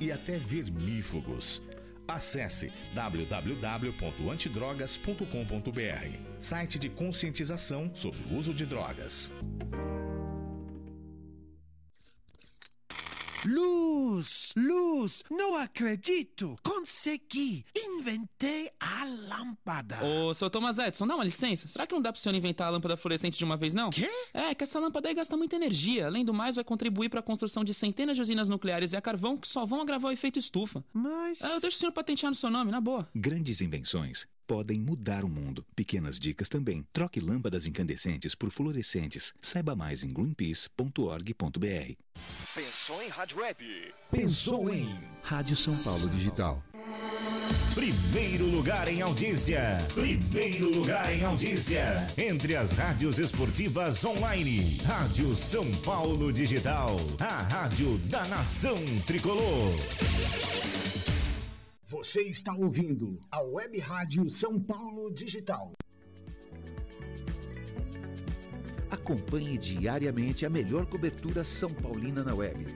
e até vermífugos. Acesse www.antidrogas.com.br, site de conscientização sobre o uso de drogas. Luz, luz, não acredito! Consegui! Inventei a lâmpada! Ô, seu Thomas Edison, dá uma licença. Será que não dá pro senhor inventar a lâmpada fluorescente de uma vez, não? Quê? É, que essa lâmpada aí gasta muita energia. Além do mais, vai contribuir para a construção de centenas de usinas nucleares e a carvão que só vão agravar o efeito estufa. Mas. É, eu deixo o senhor patentear no seu nome, na boa. Grandes invenções podem mudar o mundo. Pequenas dicas também. Troque lâmpadas incandescentes por fluorescentes. Saiba mais em greenpeace.org.br. Pensou em rádio web? Pensou em Rádio São Paulo Digital. Primeiro lugar em audiência. Primeiro lugar em audiência. Entre as rádios esportivas online. Rádio São Paulo Digital. A rádio da nação tricolor. Você está ouvindo a Web Rádio São Paulo Digital. Acompanhe diariamente a melhor cobertura São Paulina na web.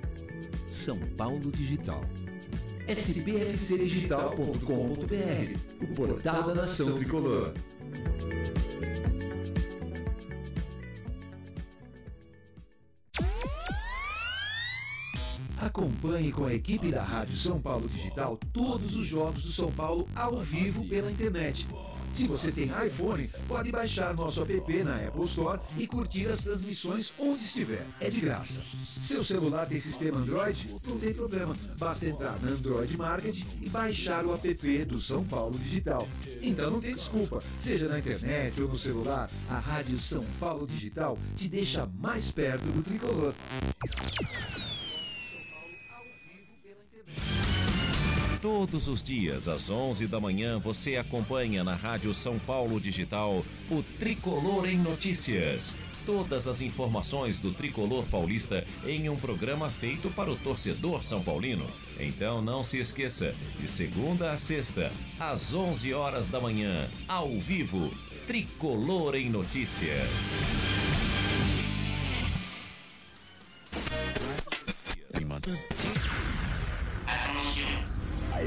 São Paulo Digital. spfcdigital.com.br O portal da nação tricolor. Acompanhe com a equipe da Rádio São Paulo Digital todos os jogos do São Paulo ao vivo pela internet. Se você tem iPhone, pode baixar nosso app na Apple Store e curtir as transmissões onde estiver. É de graça. Seu celular tem sistema Android? Não tem problema. Basta entrar na Android Market e baixar o app do São Paulo Digital. Então não tem desculpa. Seja na internet ou no celular, a Rádio São Paulo Digital te deixa mais perto do tricolor. Todos os dias, às 11 da manhã, você acompanha na Rádio São Paulo Digital o Tricolor em Notícias. Todas as informações do tricolor paulista em um programa feito para o torcedor são paulino. Então não se esqueça, de segunda a sexta, às 11 horas da manhã, ao vivo, Tricolor em Notícias.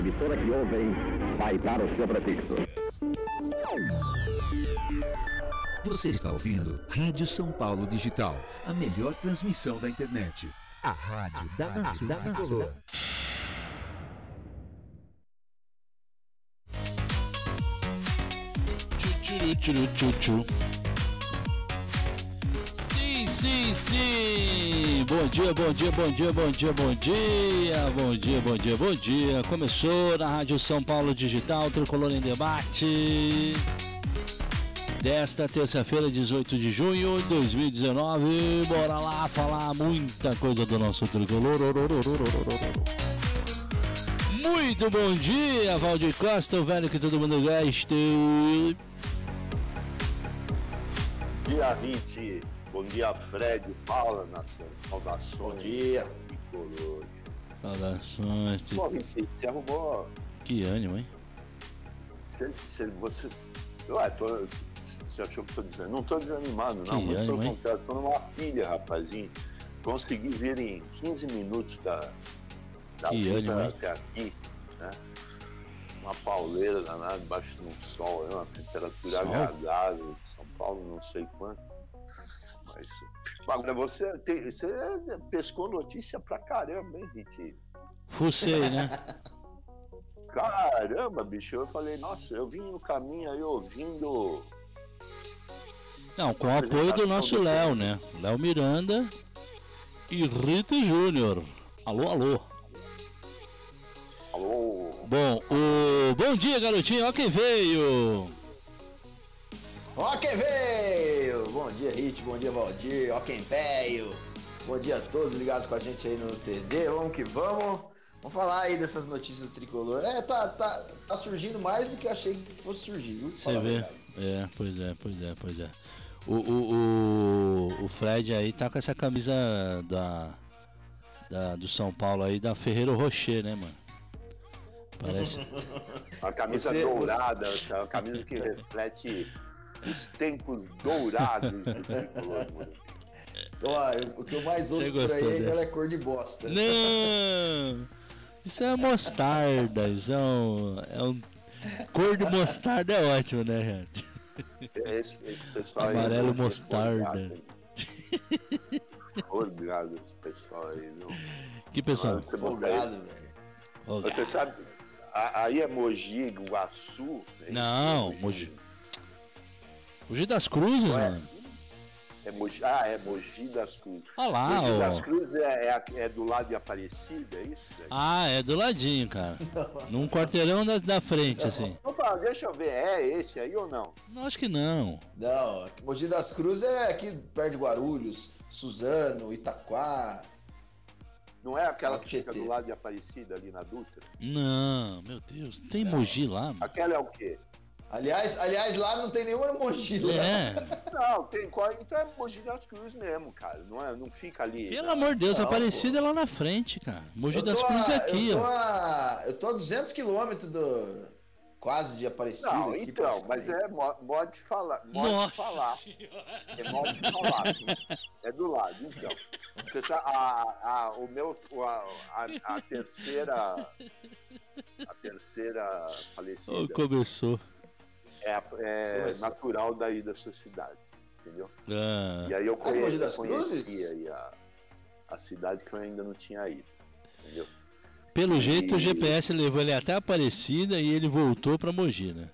A emissora que ouvem vai dar o seu prefixo. Você está ouvindo Rádio São Paulo Digital, a melhor transmissão da internet. A rádio da nação tricolor. Tchuru, tchuru, tchu, tchu. Sim, sim, sim. Bom dia, bom dia, bom dia, bom dia, bom dia, bom dia, bom dia, bom dia. Começou na Rádio São Paulo Digital, Tricolor em Debate. Desta terça-feira, 18 de junho de 2019. Bora lá falar muita coisa do nosso tricolor. Muito bom dia, Valdir Costa, o velho que todo mundo gosta. Dia, Rit. Bom dia, Fred. Fala, nação. Saudações. Bom dia. Tricolor. Saudações. Pô, Rit, você arrumou. Que ânimo, hein? Você. você, você... Ué, tô... você achou que eu tô dizendo? Não tô desanimado, não. Que Muito ânimo, pelo hein? contrário, tô numa pilha, rapazinho. Consegui vir em 15 minutos da. da Que luta ânimo, hein? até aqui, né? Uma pauleira danada, debaixo de um sol, né? uma temperatura Sol? agradável. São Paulo, não sei quanto. Mas. Agora, você, tem, você pescou notícia pra caramba, hein, Rit? Fucei, né? Caramba, bicho, eu falei, nossa, eu vim no caminho aí ouvindo. Não, com o apoio do nosso Léo, né? Léo Miranda e Rita Júnior. Alô, alô. Alô. Bom, o bom dia, garotinho. Ó quem veio. Ó quem veio! Bom dia, Hit, bom dia, Valdir, ó quem veio! Bom dia a todos ligados com a gente aí no TD, vamos que vamos! Vamos falar aí dessas notícias do tricolor. É, tá, tá, tá surgindo mais do que eu achei que fosse surgir. Você vê? É, pois é, pois é, pois é. O, o, o, o Fred aí tá com essa camisa da, da do São Paulo aí da Ferreiro Rocher, né, mano? Parece. A camisa Você- dourada, a camisa que reflete os tempos dourados do tricolor, mano. Ó, eu- o que eu mais ouço por aí gostou é que ela dessa? é cor de bosta. Não! Isso é mostarda, isso é um, é um cor de mostarda é ótimo, né, gente? Esse, esse pessoal aí, Amarelo é mostarda. Folgado esse pessoal aí, viu? Que pessoal? Folgado, aí- velho. Você sabe, aí é Mogi, Guaçu. é isso? Não, Mogi. Mogi das Cruzes, Não é? mano. É Mogi, ah, é Mogi das Cruzes. Olha lá, Mogi ó. das Cruzes é, é, é do lado de Aparecida, é isso? velho? Ah, é do ladinho, cara. Num quarteirão da, da frente, assim. Opa, deixa eu ver, é esse aí ou não? Não, acho que não. Não, aqui- Mogi das Cruzes é aqui perto de Guarulhos, Suzano, Itaquá. Não é aquela Alto que fica do lado de Aparecida, ali na Dutra? Não, meu Deus. Tem Mogi lá, mano. Aquela é o quê? Aliás, aliás, lá não tem nenhuma Mogi. Lá. É. Não, tem qual? Então é Mogi das Cruzes mesmo, cara. Não, é, não fica ali. Pelo não. amor de Deus, Não, Aparecida é lá na frente, cara. Mogi das Cruzes é aqui, eu tô ó. A, eu tô a 200 quilômetros do. Quase de Aparecida. Não, aqui, então, mas é mo- modo de falar. Modo de Nossa falar. É modo de falar. É do lado, então. Você sabe, a, a, o meu, a, a, a terceira, a terceira falecida Oh, começou. É, a- é natural daí da sua cidade, entendeu? Ah, E aí eu Ah, Mogi conheci, das conheci Cruzes? aí a, a cidade que eu ainda não tinha ido, entendeu? pelo jeito, o E- GPS levou ele até Aparecida e ele voltou pra Mogi, né?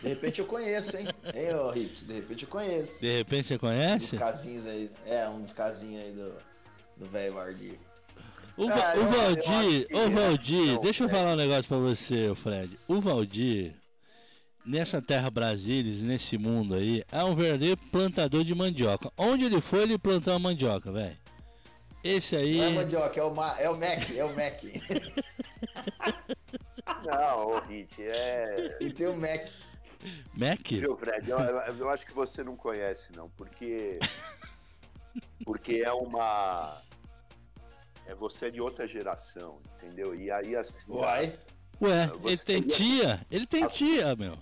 De repente eu conheço, hein? Hein, ô Rips? De repente eu conheço. De repente você Um dos conhece? casinhos aí. É, um dos casinhos aí do. Do velho Vardir. O, Va- É, o eu- eu Valdir, ô é, Valdir, não, deixa eu é. falar um negócio pra você, Fred. O Valdir, nessa terra Brasília, nesse mundo aí, é um verdadeiro plantador de mandioca. Onde ele foi, ele plantou uma mandioca, velho. Esse aí. Não é mandioca, é o, Ma, é o Mac, é o Mac. Não, ô Hit, é. e tem o Mac. Mac? Viu, Fred? Eu, eu- acho que você não conhece, não, porque. Porque é uma. É você é de outra geração, entendeu? E aí assim. Uai. Ué, ele tem ia- tia? Ele tem tia, meu.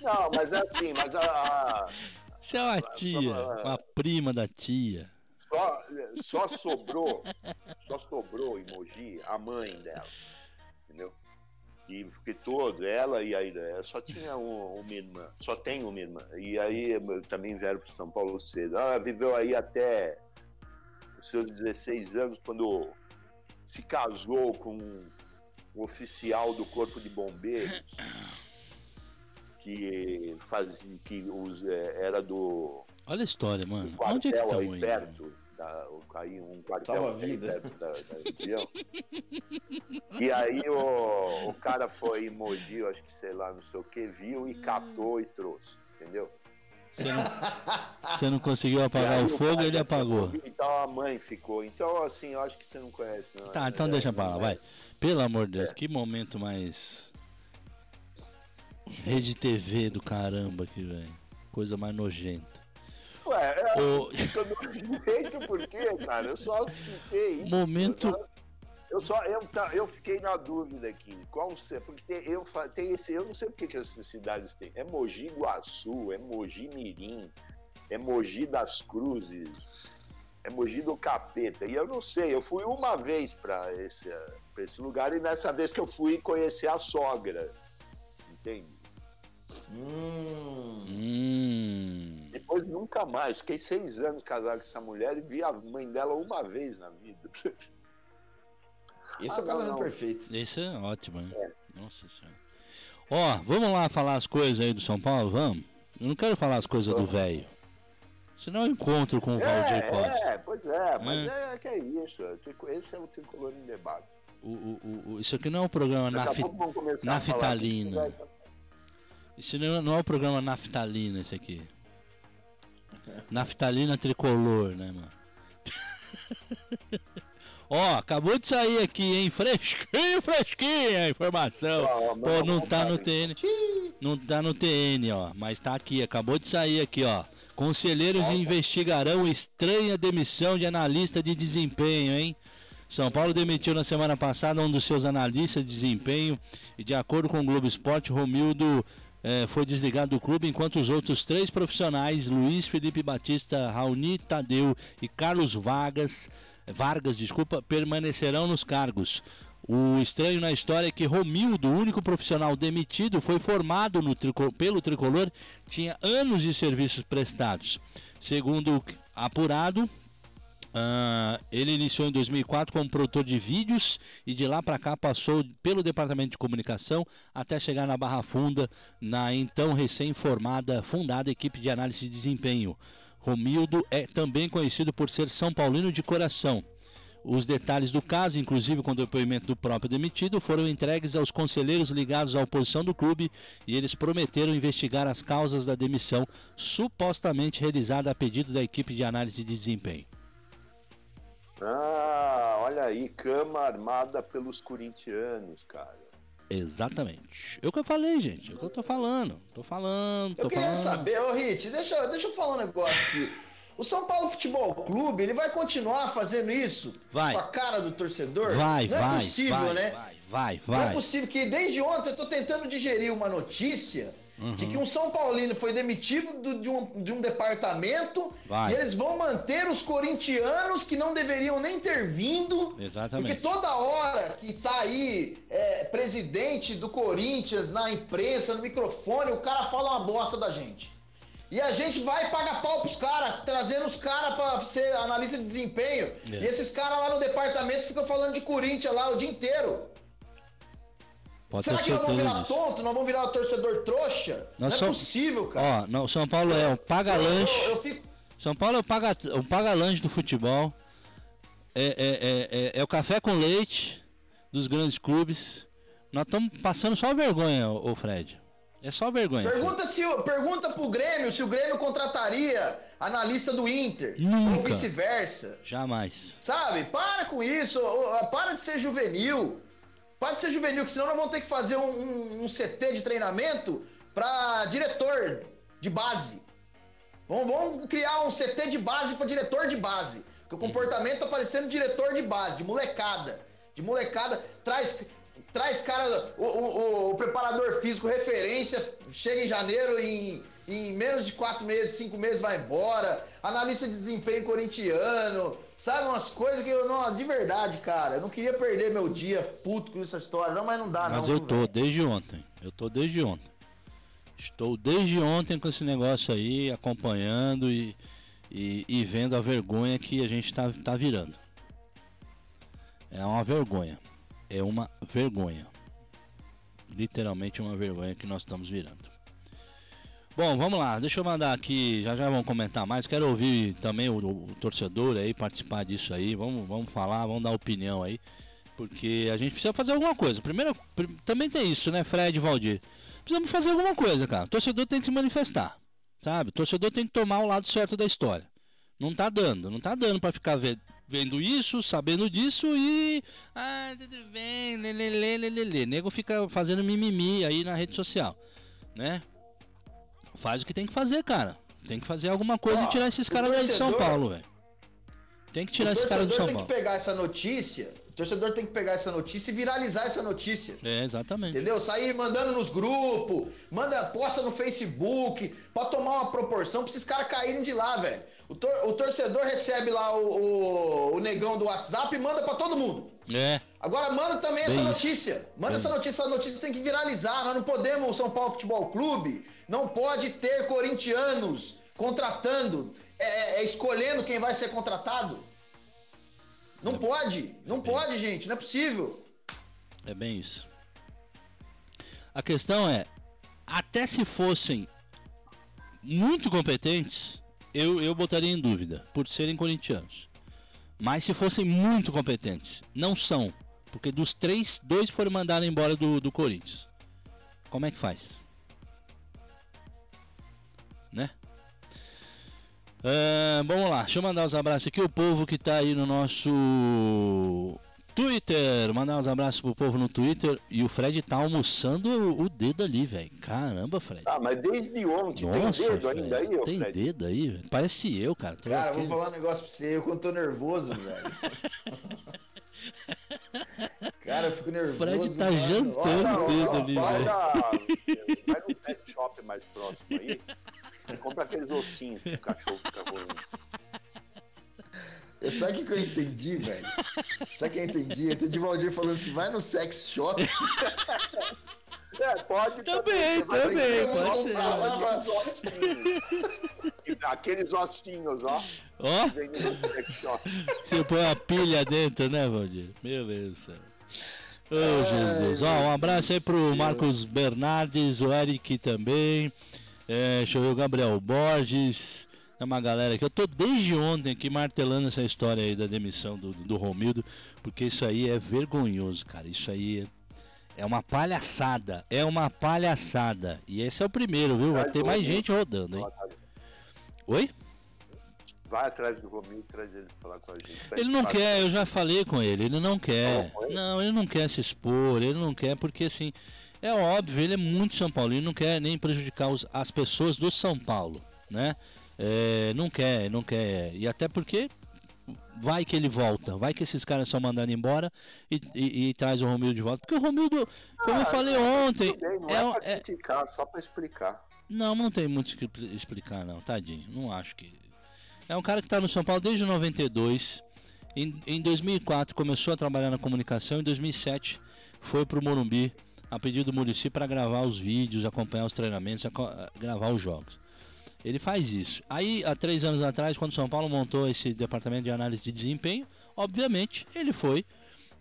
Não, mas é assim, mas a. a- Você é uma tia, uma prima da tia. só, só sobrou. Só sobrou em Mogi a mãe dela. Entendeu? E porque todo, ela e aí ela só tinha um- uma irmã, só tem uma irmã. E aí também vieram para São Paulo cedo. Ela viveu aí até os seus 16 anos, quando se casou com um oficial do Corpo de Bombeiros, que fazia, que os, eh, era do Olha a história, mano. um Onde é que estão aí aí? perto, da, o- aí um quartel aí vida. perto da, da região. E aí o, o cara foi em Mogi, acho que sei lá, não sei o que, viu e catou e trouxe, entendeu? Você não, você não conseguiu apagar aí o fogo, ele apagou. ficou, Então a mãe ficou. Então, assim, eu acho que você não conhece, não. Tá, É, então é, deixa não pra lá, é. vai. Pelo amor de Deus, que momento mais. Rede TV do caramba aqui, velho. Coisa mais nojenta. Ué, é, Ô- fica nojento por quê, cara? Eu só citei. Momento- Eu só, eu, tá, eu fiquei na dúvida aqui. Qual ser? Porque tem, eu, tem esse, eu não sei porque que essas cidades têm. É Mogi Guaçu, é Mogi Mirim, é Mogi das Cruzes, é Mogi do Capeta. E eu não sei, eu fui uma vez para esse, pra esse lugar e nessa vez que eu fui conhecer a sogra. Entende? Hum. Hum. Depois nunca mais. Fiquei seis anos casado com essa mulher e vi a mãe dela uma vez na vida. Esse é o Ah, casamento não. perfeito. Esse é ótimo, né? Nossa senhora. Ó, vamos lá falar as coisas aí do São Paulo, vamos? Eu não quero falar as coisas do velho. Senão eu encontro com o Valdir Costa. É, pois é, mas É. é, que é isso. é, Esse é o tricolor em debate. O, o, o- isso aqui não é um programa Daqui a Isso não, não é o programa naftalina, esse aqui. Naftalina tricolor, né, mano? Ó, acabou de sair aqui, hein? Fresquinho, fresquinho a informação. Ó, Pô, manda não tá no. TN. Não tá no TN, ó. Mas tá aqui, acabou de sair aqui, ó. Conselheiros investigarão estranha demissão de analista de desempenho, hein? São Paulo demitiu na semana passada um dos seus analistas de desempenho e, de acordo com o Globo Esporte, Romildo eh, foi desligado do clube, enquanto os outros três profissionais, Luiz Felipe Batista, Raoni Tadeu e Carlos Vargas, Vargas, desculpa, permanecerão nos cargos. O estranho na história é que Romildo, o único profissional demitido, foi formado pelo tricolor, tinha anos de serviços prestados. Segundo apurado, Uh, ele iniciou em 2004 como produtor de vídeos e de lá para cá passou pelo departamento de comunicação até chegar na Barra Funda, na então recém-formada, fundada equipe de análise de desempenho. Romildo é também conhecido por ser São Paulino de coração. Os detalhes do caso, inclusive com o depoimento do próprio demitido, foram entregues aos conselheiros ligados à oposição do clube e eles prometeram investigar as causas da demissão supostamente realizada a pedido da equipe de análise de desempenho. Ah, olha aí, cama armada pelos corintianos, cara. Exatamente. É o que eu falei, gente. É o que eu tô falando. Tô falando, tô Eu queria falando. saber, ô Rit, deixa, deixa eu falar um negócio aqui. O São Paulo Futebol Clube, ele vai continuar fazendo isso? Vai. Com a cara do torcedor? Vai, Não vai, é possível, vai, né? vai, vai, Não é vai. possível que desde ontem eu tô tentando digerir uma notícia de que um São Paulino foi demitido do- de, um, de um departamento Vai. e eles vão manter os corintianos que não deveriam nem ter vindo. Exatamente. Porque toda hora que tá aí é, presidente do Corinthians na imprensa, no microfone, o cara fala uma bosta da gente. E a gente vai pagar pau pros caras, trazendo os caras pra ser analista de desempenho. É. E esses caras lá no departamento ficam falando de Corinthians lá o dia inteiro. Pode Será ter que nós vamos virar disso. tonto? Nós vamos virar o torcedor trouxa? Nós não é somos- possível, cara. Ó, não, o São Paulo é o paga-lanche. Eu, eu fico... São Paulo é o paga- o paga-lanche do futebol. É, é, é, é- é o café com leite dos grandes clubes. Nós estamos passando só vergonha, ô Fred. É só vergonha. Fred. Pergunta, se, pergunta pro Grêmio se o Grêmio contrataria analista do Inter. Nunca. Ou vice-versa. Jamais. Sabe? Para com isso. Para de ser juvenil. Para de ser juvenil, que senão nós vamos ter que fazer um, um- um CT de treinamento para diretor de base. Vamos, vamos criar um CT de base para diretor de base. Porque o comportamento tá parecendo diretor de base, de molecada. De molecada, traz, traz cara, o, o- o- preparador físico, referência, chega em janeiro, em, em menos de quatro meses, cinco meses vai embora. Analista de desempenho corintiano. Sabe, umas coisas que eu não. De verdade, cara. Eu não queria perder meu dia puto com essa história, não, mas não dá, Mas não. eu viu, tô velho? desde ontem. Eu tô desde ontem. Estou desde ontem com esse negócio aí, acompanhando e, e, e vendo a vergonha que a gente tá, tá virando. É uma vergonha. É uma vergonha. Literalmente uma vergonha que nós estamos virando. Bom, vamos lá, deixa eu mandar aqui, já já vamos comentar mais. Quero ouvir também o, o torcedor aí participar disso aí. Vamos, vamos falar, vamos dar opinião aí. Porque a gente precisa fazer alguma coisa. Primeiro, prim- também tem isso, né, Fred Valdir? Precisamos fazer alguma coisa, cara. O torcedor tem que se manifestar, sabe? O torcedor tem que tomar o lado certo da história. Não tá dando, não tá dando pra ficar ve- vendo isso, sabendo disso e. Ah, tudo bem, lelele, lelele. Nego fica fazendo mimimi aí na rede social, né? Faz o que tem que fazer, cara. Tem que fazer alguma coisa Ó, e tirar esses o caras daí de São torcedor- Paulo, velho. Tem que tirar o esses caras do torcedor São tem Paulo. que pegar essa notícia. O torcedor tem que pegar essa notícia e viralizar essa notícia. É, exatamente. Entendeu? Sair mandando nos grupos, manda, posta no Facebook, pra tomar uma proporção pra esses caras caírem de lá, velho. O, tor- o torcedor recebe lá o, o- o negão do WhatsApp e manda pra todo mundo. É. Agora manda também essa Bem isso. notícia. Manda Bem essa notícia, essa notícia tem que viralizar. Nós não podemos, o São Paulo Futebol Clube, não pode ter corintianos contratando, é, é, escolhendo quem vai ser contratado. Não pode, não pode, gente, não é possível. É bem isso. A questão é, até se fossem muito competentes, eu, eu botaria em dúvida, por serem corintianos. Mas se fossem muito competentes, não são. Porque dos três, dois foram mandados embora do, do Corinthians. Como é que faz? Né? Ah, vamos lá, deixa eu mandar os abraços aqui. O povo que tá aí no nosso Twitter. Mandar uns abraços pro povo no Twitter. E o Fred tá almoçando o, o dedo ali, velho. Caramba, Fred. Ah, mas desde ontem Nossa, tem dedo Fred, ainda aí, Tem Fred? dedo aí, velho. Parece eu, cara. Tô Cara, eu aqui- vou falar um negócio pra você, eu quando tô nervoso, velho. Cara, eu fico nervoso. Fred tá mano. jantando Olha, o dedo ó, ali, vai velho. Vai no pet shop mais próximo aí. Compra aqueles ossinhos que o cachorro fica roendo. Sabe o que eu entendi, velho? Sabe o que eu entendi? Eu entendi o Valdir falando assim, vai no sex shop. É, pode Também, também, pode ser. Aqueles ossinhos, ó. Ó. Você põe a pilha dentro, né, Valdir? Beleza. Ô, Jesus. Ó, um abraço aí pro Marcos Bernardes, o Eric também. É, deixa eu ver o Gabriel Borges. É uma galera aqui. Eu tô desde ontem aqui martelando essa história aí da demissão do, do Romildo, porque isso aí é vergonhoso, cara. Isso aí é, é uma palhaçada. É uma palhaçada. E esse é o primeiro, viu? Vai ter mais gente rodando, hein? Oi? Vai atrás do Romildo e traz ele pra falar com a gente. Ele não quer, eu já falei com ele, ele não quer. Não, ele não quer se expor, ele não quer porque assim, é óbvio, ele é muito São Paulo, ele não quer nem prejudicar os- as pessoas do São Paulo, né? É, não quer, não quer. E até porque vai que ele volta, vai que esses caras são mandando embora e, e- e traz o Romildo de volta. Porque o Romildo, como eu falei ontem, bem, não é, é, pra é- criticar, só pra explicar. não, não tem muito o que pl- explicar não, tadinho. Não acho que. É um cara que está no São Paulo desde 92. Em, em 2004 começou a trabalhar na comunicação. Em 2007 foi para o Morumbi a pedido do Murici para gravar os vídeos, acompanhar os treinamentos, gravar os jogos. Ele faz isso. Aí, há três anos atrás, quando o São Paulo montou esse departamento de análise de desempenho, obviamente ele foi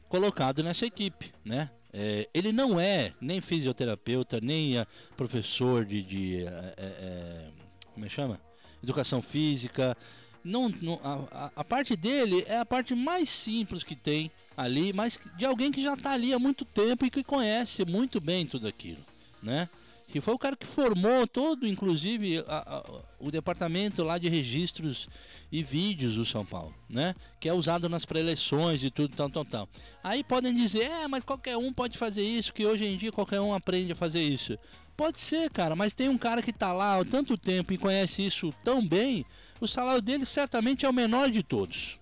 colocado nessa equipe, né? É, ele não é nem fisioterapeuta, nem ah, professor de, de, eh, eh, eh, como é chama? Educação física. Não, não- a- a parte dele é a parte mais simples que tem ali, mas de alguém que já está ali há muito tempo e que conhece muito bem tudo aquilo, né? Que foi o cara que formou todo, inclusive, a- a- o departamento lá de registros e vídeos do São Paulo, né? Que é usado nas pré-eleições e tudo, tal, tal, tal. Aí podem dizer, é, mas qualquer um pode fazer isso, que hoje em dia qualquer um aprende a fazer isso. Pode ser, cara, mas tem um cara que tá lá há tanto tempo e conhece isso tão bem, o salário dele certamente é o menor de todos.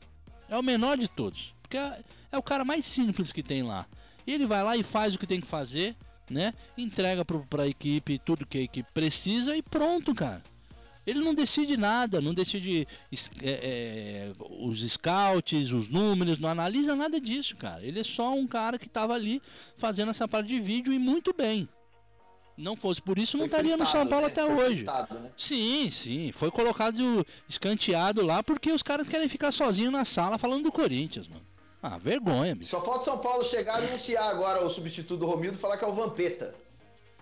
É o menor de todos. Porque é, é o cara mais simples que tem lá. E ele vai lá e faz o que tem que fazer, né? Entrega pro, pra equipe tudo que a equipe precisa e pronto, cara. Ele não decide nada, não decide é, é, os scouts, os números, não analisa nada disso, cara. Ele é só um cara que tava ali fazendo essa parte de vídeo e muito bem. Não fosse por isso, não Foi estaria no São Paulo né? até Foi hoje. fritado, né? Sim, sim. Foi colocado escanteado lá porque os caras querem ficar sozinhos na sala falando do Corinthians, mano. Ah, vergonha, bicho. Só falta o São Paulo chegar e anunciar agora o substituto do Romildo e falar que é o Vampeta.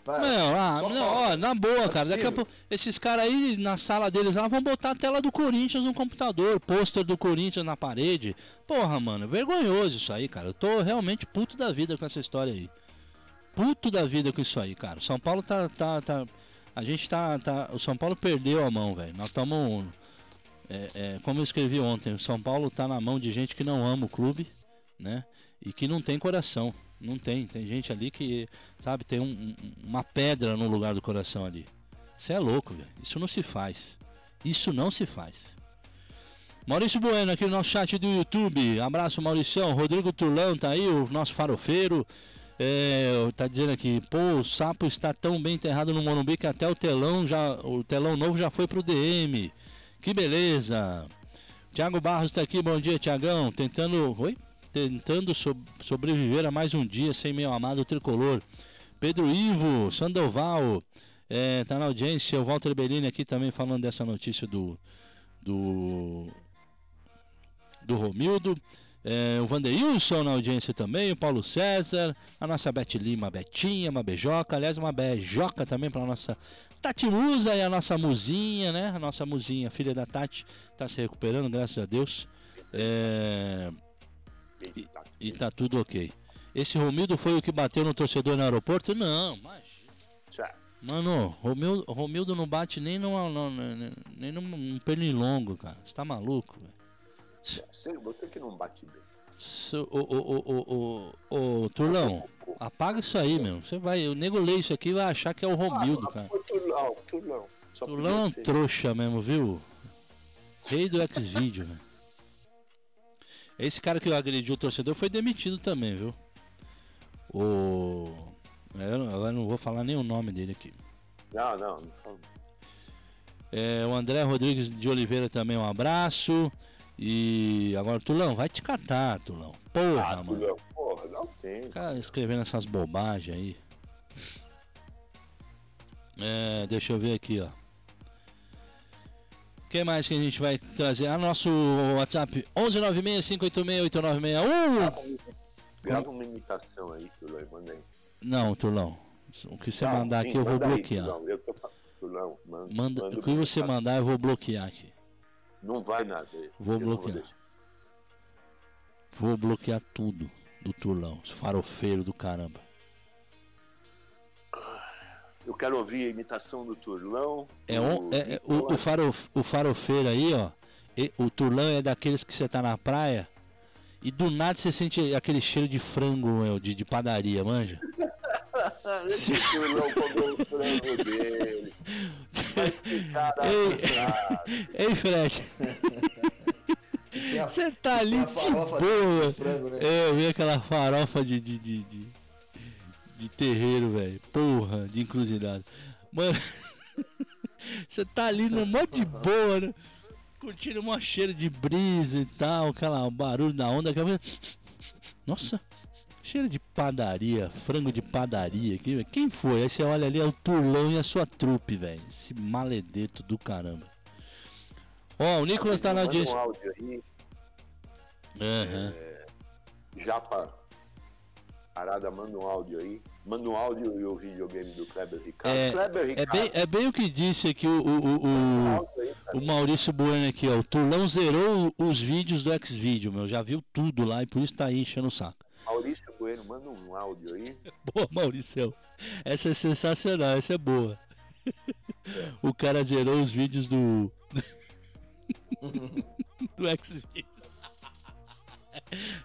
Pra- Não, ah, não, ó, na boa, cara. Daqui a pouco, esses caras aí na sala deles lá vão botar a tela do Corinthians no computador, pôster do Corinthians na parede. Porra, mano, vergonhoso isso aí, cara. Eu tô realmente puto da vida com essa história aí. Puto da vida com isso aí, cara. São Paulo tá. tá, tá a gente tá, tá. O São Paulo perdeu a mão, velho. Nós estamos. É, é, como eu escrevi ontem, o São Paulo tá na mão de gente que não ama o clube, né? E que não tem coração. Não tem. Tem gente ali que, sabe, tem um- um- uma pedra no lugar do coração ali. Isso é louco, velho. Isso não se faz. Isso não se faz. Maurício Bueno aqui no nosso chat do YouTube. Abraço, Mauricião. Rodrigo Turlão tá aí, o nosso farofeiro. É, tá dizendo aqui, pô, o sapo está tão bem enterrado no Morumbi que até o telão já, o telão novo já foi pro DM. Que beleza. Tiago Barros tá aqui, bom dia, Tiagão. Tentando, oi? Tentando so- sobreviver a mais um dia sem meu amado tricolor. Pedro Ivo, Sandoval, é, tá na audiência. O Walter Bellini aqui também falando dessa notícia do do do Romildo. É, o Vanderilson na audiência também, o Paulo César, a nossa Beth Lima, Betinha, uma beijoca, aliás, uma beijoca também para nossa Tati Musa e a nossa Muzinha, né? A nossa Muzinha, filha da Tati, tá se recuperando, graças a Deus. É, e, e tá tudo ok. Esse Romildo foi o que bateu no torcedor no aeroporto? Não, mas. Mano, Romildo, Romildo não bate nem numa- nem num pernilongo, cara. Você tá maluco, velho? Você, você que não bate bem. Ô, ô, ô, ô, ô, ô, Turlão, apaga isso aí, meu. Você vai, o nego lê isso aqui e vai achar que é o Romildo, cara. Ô, Turlão, Turlão. Turlão é um trouxa mesmo, viu? Rei do X-Video, velho. Esse cara que agrediu o torcedor foi demitido também, viu? O. Eu não- agora não vou falar nem o nome dele aqui. Não, não, não fala. É, o André Rodrigues de Oliveira também um abraço. E agora, Tulão, vai te catar, Tulão. Porra, Ah, mano. Tulão, porra, não tem. Fica escrevendo essas bobagens aí. É, deixa eu ver aqui, ó. O que mais que a gente vai trazer? Ah, nosso WhatsApp 11965868961. Grava uma imitação aí, Tulão, e manda aí. Não, Tulão. O que você Não, mandar sim, aqui eu vou manda aí, bloquear. Tulão, eu tô Tulão, manda, Manda, manda o que você mandar eu vou bloquear aqui. Não vai nada. Vou bloquear. deixar. Vou bloquear tudo do. Esse farofeiro do caramba. Eu quero ouvir a imitação do Turlão. É, do on, é, é, o, o, farof, o farofeiro aí, ó. e- o turlão é daqueles que você tá na praia e do nada você sente aquele cheiro de frango, meu, de, de padaria, manja? Esse Turlão comeu o frango dele. Vai ficar Ei, ei Fred. Você tá ali de boa. frango, né? É, eu vi aquela farofa de, de, de, de, de terreiro, velho. Porra, de encruzilhada. Mano, você tá ali no mó de boa, né? Curtindo uma cheiro de brisa e tal, aquela barulho da onda. Aquela... Nossa, cheiro de padaria, frango de padaria aqui. Quem foi? Aí você olha ali, é o Turlão e a sua trupe, velho. Esse maledeto do caramba. Ó, o Nicolas tá na audiência. um áudio aí. Aham. Japa. Parada, manda um áudio aí. Manda um áudio e o videogame do Kleber Ricardo. É, Kleber é, Ricardo. bem, é bem o que disse aqui o, o, o, o, o Maurício Bueno aqui, ó. O Turlão zerou os vídeos do Xvideo, meu. Já viu tudo lá e por isso tá aí enchendo o saco. Maurício Bueno, manda um áudio aí. Boa, Maurício. Essa é sensacional, essa é boa. O cara zerou os vídeos do. do Xvideo.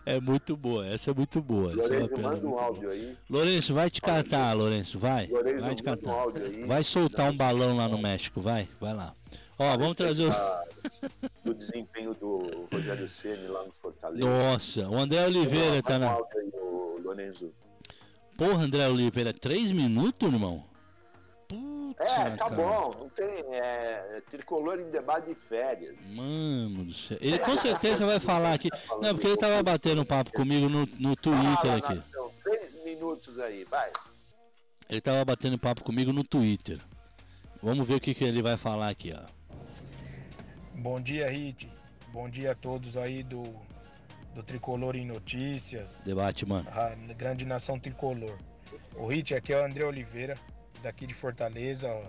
É muito boa, essa é muito boa. é Lourenço, manda um áudio aí. Lourenço, vai te catar, Lourenço, vai. Lourenço, Vai te um catar. aí. Vai soltar um balão lá no México, vai, vai lá. Ó, vamos trazer o. Do desempenho do Rogério Ceni lá no Fortaleza. Nossa, o André Oliveira tá um na. Lorenzo. Porra, André Oliveira, três minutos, irmão? É, tá cara. bom. Não tem. É, tricolor em debate de férias. Mano do céu. Ele com certeza vai falar aqui. Não, porque ele tava batendo papo comigo no, no Twitter aqui. Três minutos aí, vai. Ele tava batendo papo comigo no Twitter. Vamos ver o que, que ele vai falar aqui, ó. Bom dia, Rit. Bom dia a todos aí do, do Tricolor em Notícias. Debate, mano. A grande nação tricolor. O Rit, aqui é o André Oliveira, daqui de Fortaleza. ó.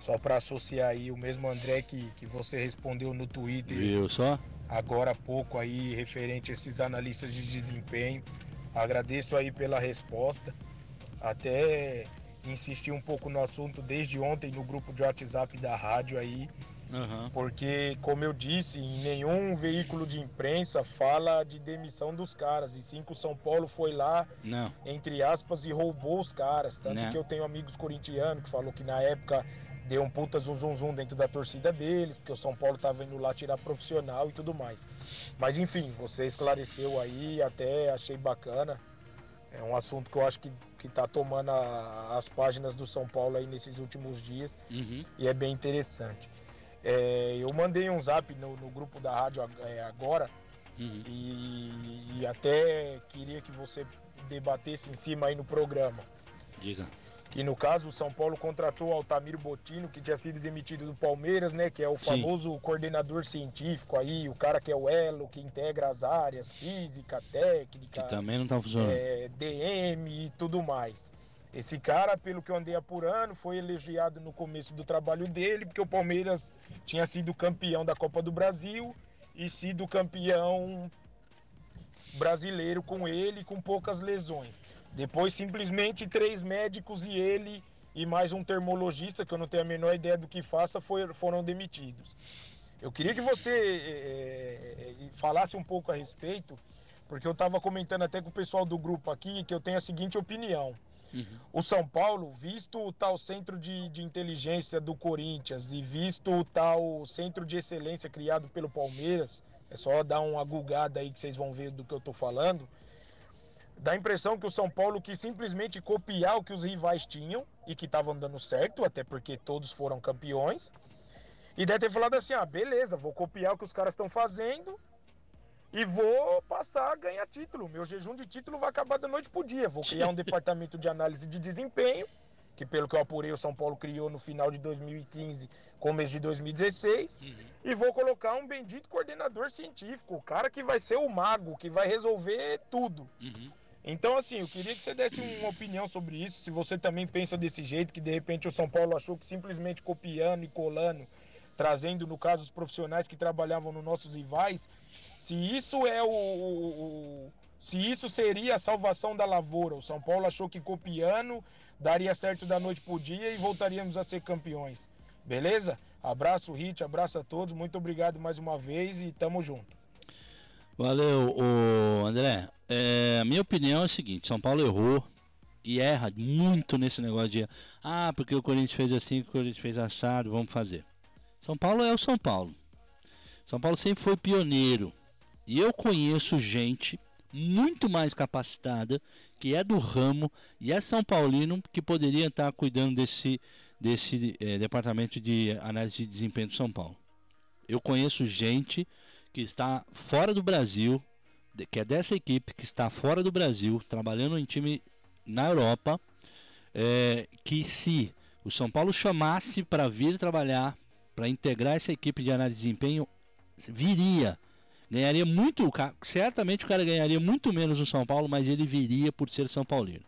Só para associar aí o mesmo André que, que você respondeu no Twitter. Viu só? Agora há pouco aí, referente a esses analistas de desempenho. Agradeço aí pela resposta. Até insisti um pouco no assunto desde ontem no grupo de WhatsApp da rádio aí. Aham. Porque, como eu disse, em nenhum veículo de imprensa fala de demissão dos caras. E sim que o São Paulo foi lá, Não. entre aspas, e roubou os caras. Tanto Né. que eu tenho amigos corintianos que falou que na época deu um puta zum zum zum dentro da torcida deles, porque o São Paulo tava indo lá tirar profissional e tudo mais. Mas enfim, você esclareceu aí, até achei bacana. É um assunto que eu acho que, que tá tomando a- as páginas do São Paulo aí nesses últimos dias Uhum. e é bem interessante. É, eu mandei um zap no, no grupo da rádio é, agora Uhum. e, e até queria que você debatesse em cima aí no programa. Diga. Que no caso o São Paulo contratou o Altamiro Botino, que tinha sido demitido do Palmeiras, né? Que é o Sim. famoso coordenador científico aí, o cara que é o elo, que integra as áreas, física, técnica, Que também não tá funcionando. é, DM e tudo mais. Esse cara, pelo que eu andei apurando, foi elogiado no começo do trabalho dele, porque o Palmeiras tinha sido campeão da Copa do Brasil e sido campeão brasileiro com ele, com poucas lesões. Depois, simplesmente, três médicos e ele e mais um termologista, que eu não tenho a menor ideia do que faça, foram demitidos. Eu queria que você eh, falasse um pouco a respeito, porque eu estava comentando até com o pessoal do grupo aqui que eu tenho a seguinte opinião. O São Paulo, visto o tal centro de, de inteligência do Corinthians e visto o tal centro de excelência criado pelo Palmeiras, é só dar uma gulgada aí que vocês vão ver do que eu tô falando. Dá a impressão que o São Paulo quis simplesmente copiar o que os rivais tinham e que estavam dando certo, até porque todos foram campeões. E deve ter falado assim: ah, beleza, vou copiar o que os caras estão fazendo e vou passar a ganhar título. Meu jejum de título vai acabar da noite pro dia. Vou criar um departamento de análise de desempenho, que pelo que eu apurei, o São Paulo criou no final de 2015, começo de 2016, uhum. e vou colocar um bendito coordenador científico, o cara que vai ser o mago, que vai resolver tudo. Uhum. Então, assim, eu queria que você desse uma opinião sobre isso. Se você também pensa desse jeito, que de repente o São Paulo achou que simplesmente copiando e colando, trazendo, no caso, os profissionais que trabalhavam nos nossos rivais, se isso é o, o, se isso seria a salvação da lavoura. O São Paulo achou que copiando daria certo da noite pro dia e voltaríamos a ser campeões. Beleza? Abraço, Hit, abraço a todos. Muito obrigado mais uma vez e tamo junto. Valeu, André. É, a minha opinião é a seguinte: São Paulo errou e erra muito nesse negócio de ah, porque o Corinthians fez assim, o Corinthians fez assado, vamos fazer. São Paulo é o São Paulo. São Paulo sempre foi pioneiro. E eu conheço gente muito mais capacitada, que é do ramo e é São Paulino, que poderia estar cuidando desse, desse é, departamento de análise de desempenho de São Paulo. Eu conheço gente que está fora do Brasil, que é dessa equipe que está fora do Brasil, trabalhando em time na Europa, é, que se o São Paulo chamasse para vir trabalhar, para integrar essa equipe de análise de desempenho, viria. Ganharia muito, certamente o cara ganharia muito menos no São Paulo, mas ele viria por ser São Paulino.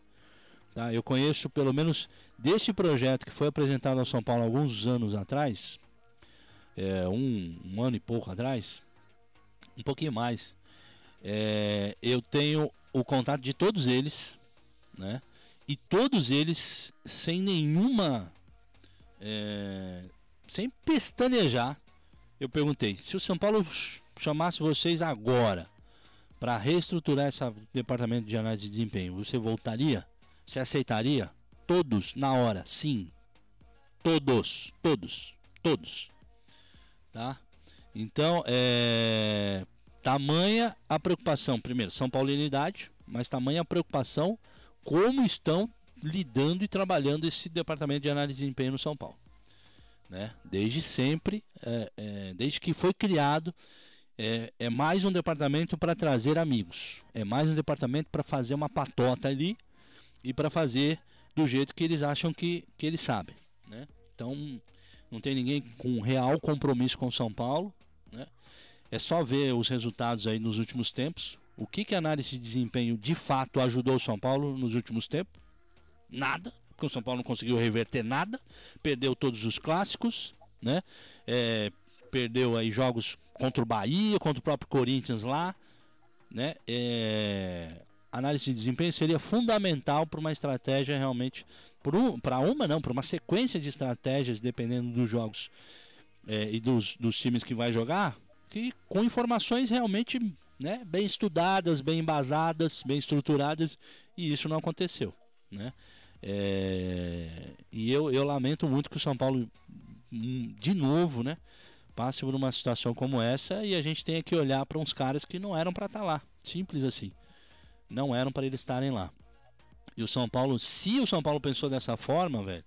Tá? Eu conheço pelo menos deste projeto que foi apresentado ao São Paulo alguns anos atrás, é, um, um ano e pouco atrás, um pouquinho mais. É, eu tenho o contato de todos eles, né? E todos eles sem nenhuma. É, sem pestanejar. Eu perguntei: se o São Paulo chamasse vocês agora para reestruturar esse departamento de análise de desempenho, você voltaria? Você aceitaria? Todos na hora, sim. Todos, todos, todos. Tá? Então, é, tamanha a preocupação, primeiro, São Paulinidade, mas tamanha a preocupação como estão lidando e trabalhando esse departamento de análise de desempenho no São Paulo. Né? Desde sempre, é, é, desde que foi criado, é, é mais um departamento para trazer amigos, é mais um departamento para fazer uma patota ali e para fazer do jeito que eles acham que, que eles sabem. Né? Então, não tem ninguém com real compromisso com São Paulo, é só ver os resultados aí nos últimos tempos. O que, que a análise de desempenho de fato ajudou o São Paulo nos últimos tempos? Nada, porque o São Paulo não conseguiu reverter nada, perdeu todos os clássicos, né? É, perdeu aí jogos contra o Bahia, contra o próprio Corinthians lá, né? É, análise de desempenho seria fundamental para uma estratégia realmente, para um, uma não, para uma sequência de estratégias dependendo dos jogos é, e dos, dos times que vai jogar, que com informações realmente né, bem estudadas, bem embasadas, bem estruturadas, e isso não aconteceu. Né? É, e eu, eu lamento muito que o São Paulo, hum, de novo, né, passe por uma situação como essa e a gente tenha que olhar para uns caras que não eram para estar tá lá. Simples assim. Não eram para eles estarem lá. E o São Paulo, se o São Paulo pensou dessa forma, velho,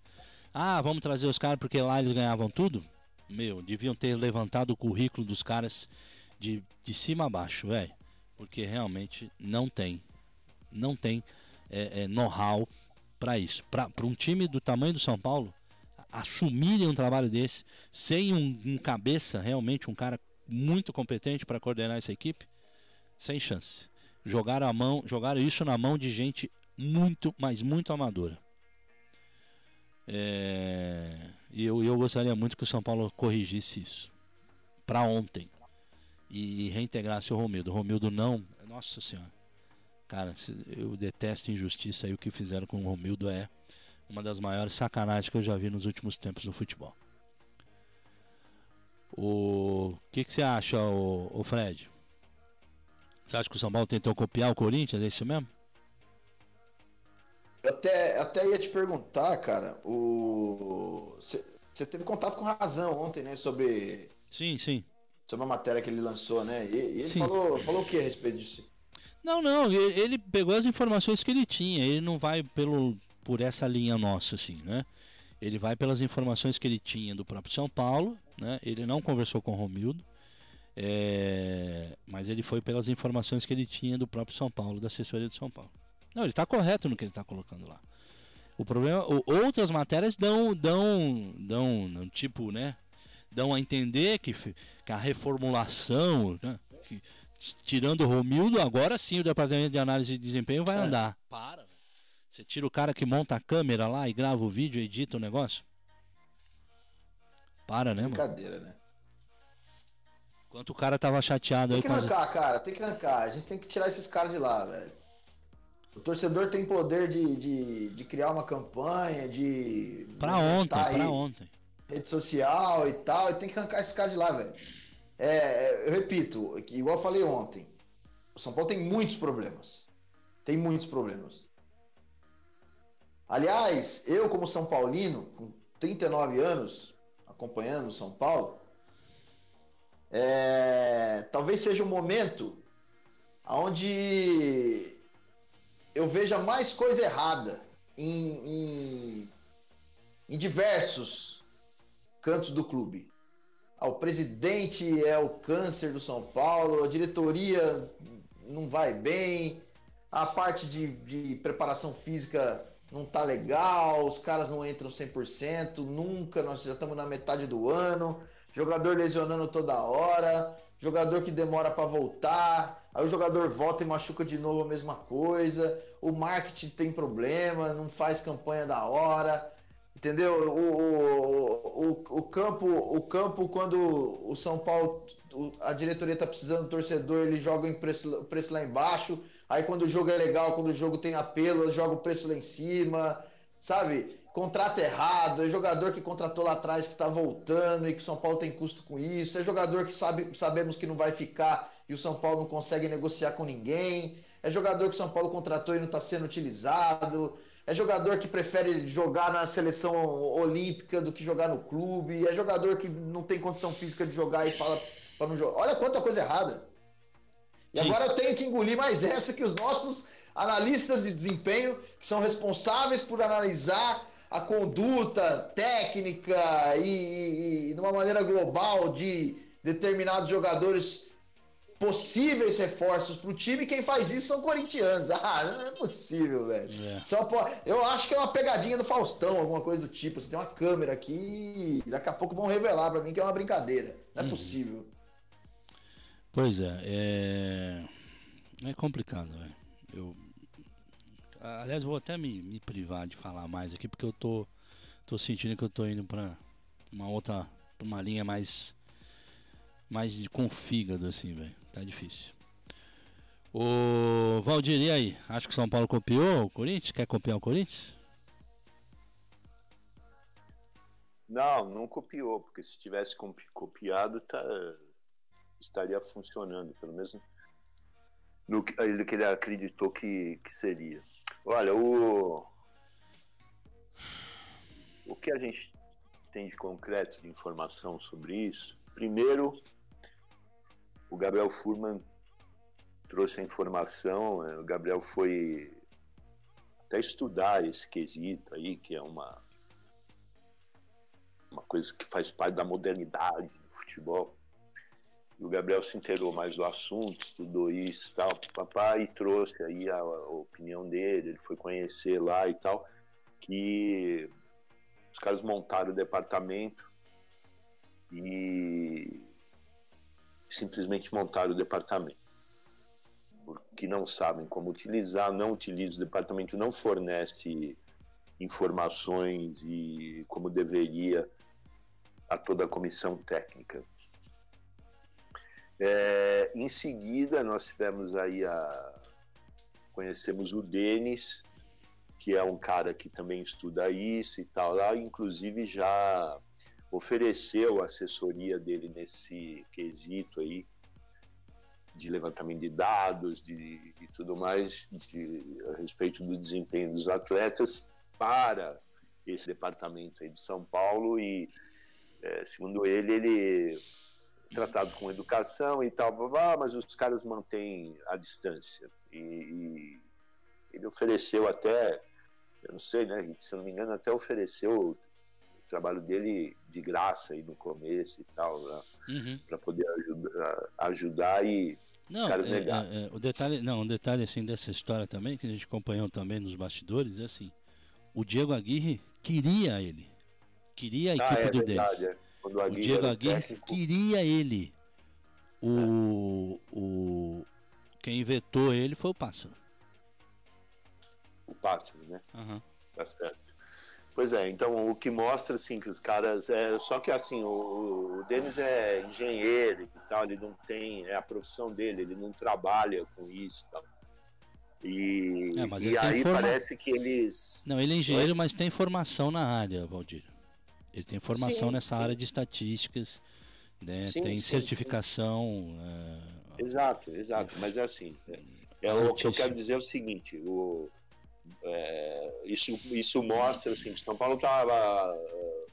ah, vamos trazer os caras porque lá eles ganhavam tudo, meu, deviam ter levantado o currículo dos caras de, de cima a baixo, velho. Porque realmente não tem. Não tem é, é, know-how para isso. Para um time do tamanho do São Paulo, assumirem um trabalho desse, sem um, um cabeça, realmente um cara muito competente para coordenar essa equipe, sem chance. Jogaram a mão, jogaram isso na mão de gente muito, mas muito amadora. É... E eu, eu gostaria muito que o São Paulo corrigisse isso. Para ontem. E reintegrasse o Romildo. Romildo não. Nossa Senhora. Cara, eu detesto injustiça e o que fizeram com o Romildo é uma das maiores sacanagens que eu já vi nos últimos tempos no futebol. O que, que você acha, o, o Fred? Você acha que o São Paulo tentou copiar o Corinthians? É isso mesmo? Eu até, até ia te perguntar, cara, o. Você teve contato com razão ontem, né? Sobre. Sim, sim. Sobre a matéria que ele lançou, né? E, e ele sim. falou, falou o que a respeito disso? Não, não, ele, ele pegou as informações que ele tinha, ele não vai pelo, por essa linha nossa, assim, né? Ele vai pelas informações que ele tinha do próprio São Paulo, né? Ele não conversou com o Romildo, é, mas ele foi pelas informações que ele tinha do próprio São Paulo, da assessoria do São Paulo. Não, ele está correto no que ele está colocando lá. O problema, outras matérias dão, dão, dão, tipo, né? Dão a entender que, que a reformulação, né? que, tirando o Romildo, agora sim o departamento de análise de desempenho vai é. andar. Para. Você tira o cara que monta a câmera lá e grava o vídeo, edita o negócio? Para, né, mano? Brincadeira, né? Enquanto o cara tava chateado aí. Tem que arrancar, as... cara, tem que arrancar. A gente tem que tirar esses caras de lá, velho. O torcedor tem poder de, de, de criar uma campanha, de. Pra ontem, tá pra ontem. Rede social e tal, e tem que arrancar esses caras de lá, velho. É, é, eu repito, igual eu falei ontem, o São Paulo tem muitos problemas. Tem muitos problemas. Aliás, eu, como São Paulino, com 39 anos, acompanhando São Paulo, é, talvez seja o um momento onde eu veja mais coisa errada em, em, em diversos cantos do clube. Ah, o presidente é o câncer do São Paulo, a diretoria não vai bem, a parte de, de preparação física não tá legal, os caras não entram 100%, nunca, nós já estamos na metade do ano, jogador lesionando toda hora, jogador que demora para voltar, aí o jogador volta e machuca de novo a mesma coisa, o marketing tem problema, não faz campanha da hora, entendeu? O, o, o, o campo, o campo quando o São Paulo, a diretoria tá precisando do torcedor, ele joga o preço, preço lá embaixo, Aí quando o jogo é legal, quando o jogo tem apelo, joga o preço lá em cima, sabe? Contrato errado, é jogador que contratou lá atrás que está voltando e que o São Paulo tem custo com isso, é jogador que sabe, sabemos que não vai ficar e o São Paulo não consegue negociar com ninguém, é jogador que o São Paulo contratou e não está sendo utilizado, é jogador que prefere jogar na seleção olímpica do que jogar no clube, é jogador que não tem condição física de jogar e fala para não jogar. Olha quanta coisa errada. E Sim. agora eu tenho que engolir mais essa que os nossos analistas de desempenho, que são responsáveis por analisar a conduta técnica e, e, e de uma maneira global de determinados jogadores possíveis reforços para o time, quem faz isso são corintianos. Ah, não é possível, velho. É. Só pode... Eu acho que é uma pegadinha do Faustão, alguma coisa do tipo. Você tem uma câmera aqui e daqui a pouco vão revelar para mim que é uma brincadeira. Não é uhum. possível. Pois é, é, é complicado, velho. Eu, aliás, vou até me, me privar de falar mais aqui, porque eu tô, tô sentindo que eu tô indo pra uma outra, pra uma linha mais, mais com fígado, assim, velho. Tá difícil. O Valdir, e aí? Acho que São Paulo copiou o Corinthians? Quer copiar o Corinthians? Não, não copiou, porque se tivesse copiado, tá, estaria funcionando, pelo menos no que ele acreditou que, que seria. Olha, o, o que a gente tem de concreto de informação sobre isso? Primeiro, o Gabriel Furman trouxe a informação, é, o Gabriel foi até estudar esse quesito aí, que é uma, uma coisa que faz parte da modernidade do futebol. O Gabriel se inteirou mais do assunto, estudou isso e tal, papai, e trouxe aí a, a, opinião dele, ele foi conhecer lá e tal, que os caras montaram o departamento e simplesmente montaram o departamento. Porque não sabem como utilizar, não utilizam, o departamento não fornece informações e como deveria a toda a comissão técnica. É, em seguida, nós tivemos aí a. Conhecemos o Denis, que é um cara que também estuda isso e tal, lá, inclusive já ofereceu a assessoria dele nesse quesito aí de levantamento de dados, de, tudo mais, de, a respeito do desempenho dos atletas para esse departamento aí de São Paulo e, é, segundo ele, ele tratado com educação e tal, blá, blá, mas os caras mantêm a distância. E, e, ele ofereceu até, eu não sei, né, se não me engano, até ofereceu trabalho dele de graça aí no começo e tal, né? Uhum. para poder ajudar, ajudar e Não, os caras é, é, é, o detalhe, não, um detalhe assim dessa história também que a gente acompanhou também nos bastidores é assim, o Diego Aguirre queria ele, queria a Ah, equipe é do verdade, Denis. É. Quando o O Aguirre Diego Aguirre técnico. queria ele. O, o quem vetou ele foi o Pássaro. o pássaro, né? Aham. Tá certo. Pois é, então o que mostra assim que os caras. É, só que assim, o, o Denis é engenheiro e tal, ele não tem. É a profissão dele, ele não trabalha com isso e tal. E, É, e aí forma- parece que eles. Não, ele é engenheiro, mas tem formação na área, Valdir. Ele tem formação Sim, nessa sim. área de estatísticas, né? Sim, tem certificação. é, Exato, exato. Mas é assim. É, é o que eu quero dizer é o seguinte: o, é, isso, isso mostra assim, que São Paulo estava.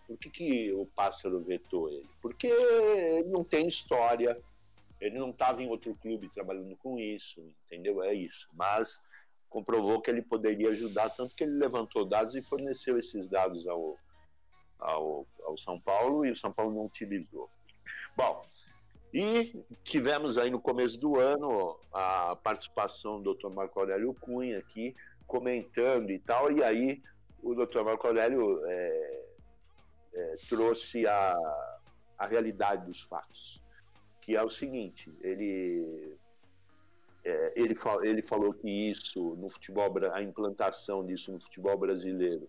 Por que, que o pássaro vetou ele? Porque ele não tem história, ele não estava em outro clube trabalhando com isso, entendeu? É isso. Mas comprovou que ele poderia ajudar, tanto que ele levantou dados e forneceu esses dados ao, ao, ao São Paulo e o São Paulo não utilizou. Bom, e tivemos aí no começo do ano a participação do Dr. Marco Aurélio Cunha aqui comentando e tal, e aí o Dr. Marco Aurélio é, é, trouxe a, a realidade dos fatos, que é o seguinte, ele é, ele, ele falou que isso no futebol, a implantação disso no futebol brasileiro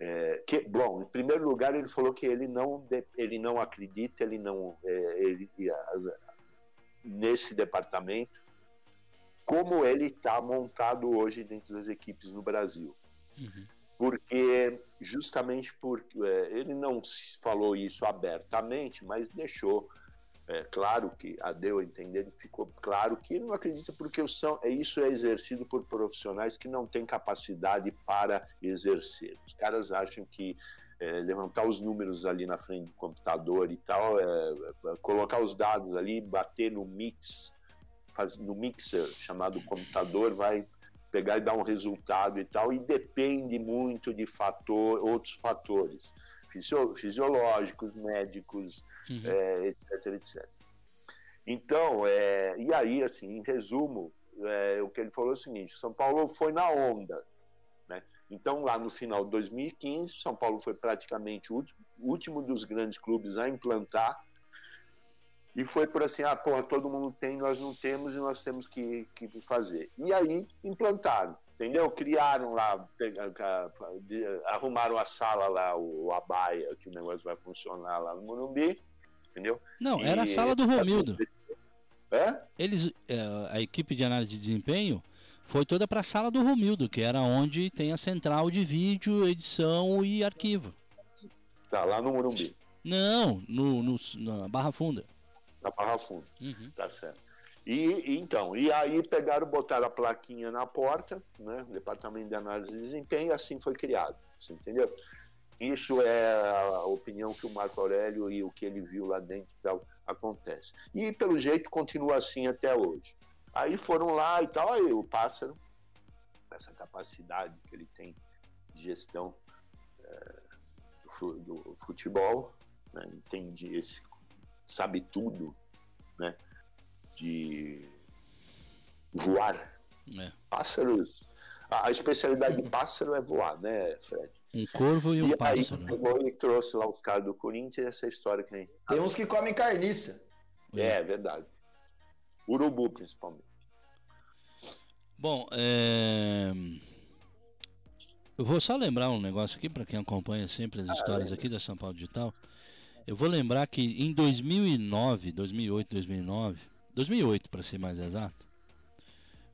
é, que, bom, em primeiro lugar, ele falou que ele não, ele não acredita, ele não, é, ele, nesse departamento, como ele está montado hoje dentro das equipes no Brasil. Porque, justamente porque é, ele não falou isso abertamente, mas deixou é, claro que a deu a entender, ficou claro que ele não acredita porque são, é, isso é exercido por profissionais que não têm capacidade para exercer. Os caras acham que é, levantar os números ali na frente do computador e tal, é, é, colocar os dados ali, bater no mix, faz, no mixer chamado computador, vai pegar e dar um resultado e tal, e depende muito de fator, outros fatores fisio- fisiológicos, médicos, é, etc, etc. Então, é, e aí, assim, em resumo, é, o que ele falou é o seguinte: São Paulo foi na onda, né? Então, lá no final de 2015, São Paulo foi praticamente o último, o último dos grandes clubes a implantar. E foi por assim, ah, porra, todo mundo tem, nós não temos e nós temos que, que fazer. E aí implantaram, entendeu? Criaram lá, arrumaram a sala lá, o, a baia, que o negócio vai funcionar lá no Morumbi, entendeu? Não, E- era a sala do Romildo. É? Eles, a equipe de análise de desempenho foi toda para a sala do Romildo, que era onde tem a central de vídeo, edição e arquivo. Tá, lá no Morumbi, Não, no, no- na Barra Funda. na Barra Funda. Uhum. Tá certo. E, então, e aí pegaram, botaram a plaquinha na porta, né? Departamento de Análise de Desempenho, e assim foi criado. Você entendeu? Isso é a opinião que o Marco Aurélio e o que ele viu lá dentro tal, acontece. E pelo jeito continua assim até hoje. Aí foram lá e tal, aí o pássaro, essa capacidade que ele tem de gestão eh, do do futebol, né? entende esse, sabe tudo, né? De voar. É. Pássaros. A, a especialidade de pássaro é voar, né, Fred? Um corvo e um aí pássaro. pegou e trouxe lá os caras do Corinthians e essa história que a gente. Tem uns que comem carniça. É, verdade. Urubu, principalmente. Bom, é... eu vou só lembrar um negócio aqui para quem acompanha sempre as histórias aqui da São Paulo Digital. Eu vou lembrar que em 2009, 2008, 2009, 2008 para ser mais exato,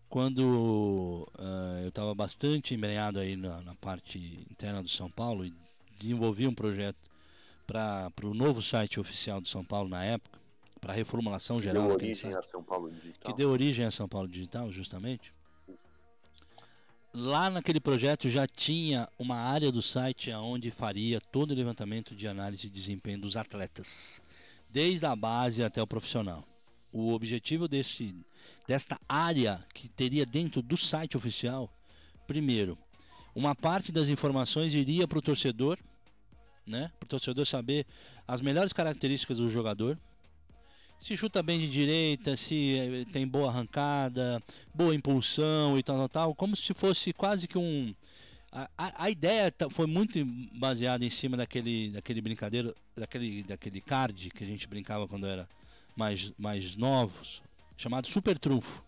quando ah, eu estava bastante embrenhado aí na, na parte interna do São Paulo e desenvolvi um projeto para o novo site oficial do São Paulo na época, para a reformulação geral Deu origem site a São Paulo Digital. que deu origem a São Paulo Digital, justamente. Lá naquele projeto já tinha uma área do site onde faria todo o levantamento de análise de desempenho dos atletas, desde a base até o profissional. O objetivo desse, desta área que teria dentro do site oficial, primeiro, uma parte das informações iria para o torcedor, né? Para o torcedor saber as melhores características do jogador. Se chuta bem de direita, se eh, tem boa arrancada, boa impulsão e tal, tal, tal. Como se fosse quase que um. A, a, a ideia foi muito baseada em cima daquele, daquele brincadeiro, daquele, daquele card que a gente brincava quando era mais, mais novos, chamado Super Trunfo.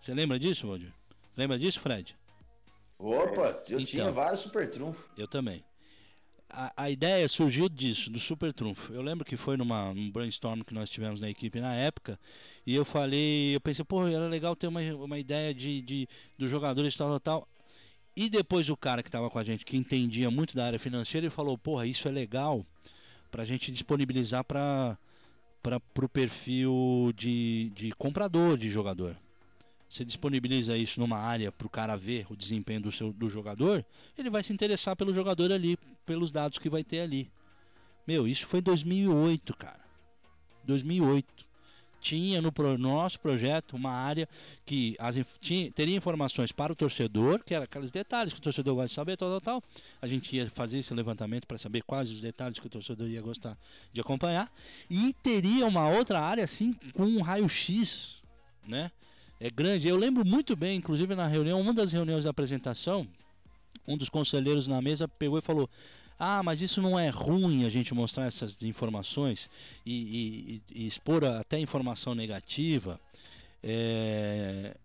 Você lembra disso, Valdir? Lembra disso, Fred? Opa, eu Então. tinha vários super trunfos. Eu também. A, a ideia surgiu disso, do Super Trunfo. Eu lembro que foi numa, num brainstorm que nós tivemos na equipe na época, e eu falei, eu pensei, pô, era legal ter uma, uma ideia de, de dos jogadores tal, tal, tal. E depois o cara que estava com a gente, que entendia muito da área financeira, ele falou, porra, isso é legal pra gente disponibilizar para para o perfil de, de comprador de jogador. Você disponibiliza isso numa área para o cara ver o desempenho do, seu, do jogador, ele vai se interessar pelo jogador ali, pelos dados que vai ter ali. Meu, isso foi em 2008, cara. 2008. Tinha no pro- nosso projeto uma área que as, tinha, teria informações para o torcedor, que era aqueles detalhes que o torcedor de saber, tal, tal, tal. A gente ia fazer esse levantamento para saber quais os detalhes que o torcedor ia gostar de acompanhar. E teria uma outra área, assim, com um raio-x, né? É grande. Eu lembro muito bem, inclusive na reunião, uma das reuniões da apresentação, um dos conselheiros na mesa pegou e falou: Ah, mas isso não é ruim a gente mostrar essas informações e, e- e- expor até informação negativa. É,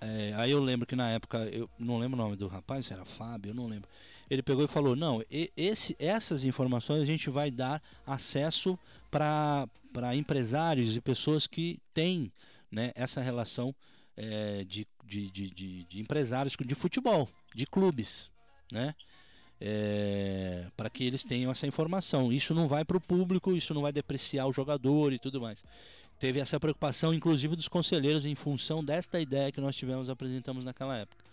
é, aí eu lembro que na época, eu não lembro o nome do rapaz, era Fábio, eu não lembro. Ele pegou e falou: Não, esse, essas informações a gente vai dar acesso para empresários e pessoas que têm né, essa relação é, de, de, de, de, de empresários de futebol, de clubes, né? Para que eles tenham essa informação. Isso não vai para o público, isso não vai depreciar o jogador e tudo mais. Teve essa preocupação, inclusive, dos conselheiros em função desta ideia que nós tivemos, apresentamos naquela época.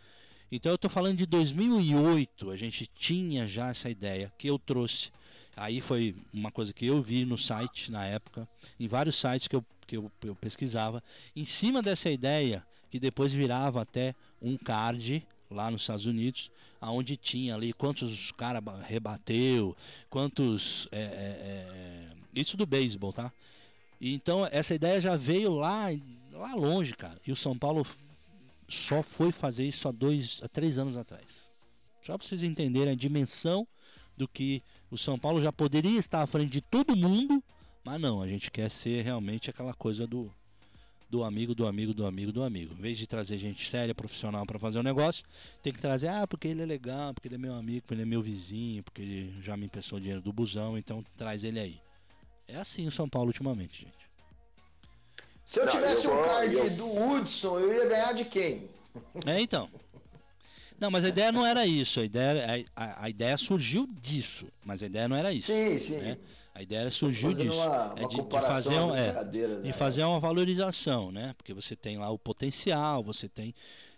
Então eu estou falando de 2008, a gente tinha já essa ideia que eu trouxe. Aí foi uma coisa que eu vi no site na época, em vários sites que eu, que eu, eu pesquisava. Em cima dessa ideia, que depois virava até um card lá nos Estados Unidos, aonde tinha ali quantos cara ba- rebateu, quantos. é, é, é, isso do beisebol, tá? E Então essa ideia já veio lá, lá longe, cara. E o São Paulo só foi fazer isso há dois, há três anos atrás. Só para vocês entenderem a dimensão do que o São Paulo já poderia estar à frente de todo mundo, mas não, a gente quer ser realmente aquela coisa do, do amigo, do amigo, do amigo, do amigo. Em vez de trazer gente séria, profissional para fazer o negócio, tem que trazer, ah, porque ele é legal, porque ele é meu amigo, porque ele é meu vizinho, porque ele já me emprestou dinheiro do busão, então traz ele aí. É assim o São Paulo ultimamente, gente. Se eu tivesse um card eu- do Hudson, eu ia ganhar de quem? É, então. Não, mas a ideia não era isso. A ideia, a, a- a ideia surgiu disso. Mas a ideia não era isso. Sim, sim. né? A ideia surgiu disso. uma- é de, de fazer, um, uma é, de né? fazer uma valorização, né? Porque você tem lá o potencial, você tem.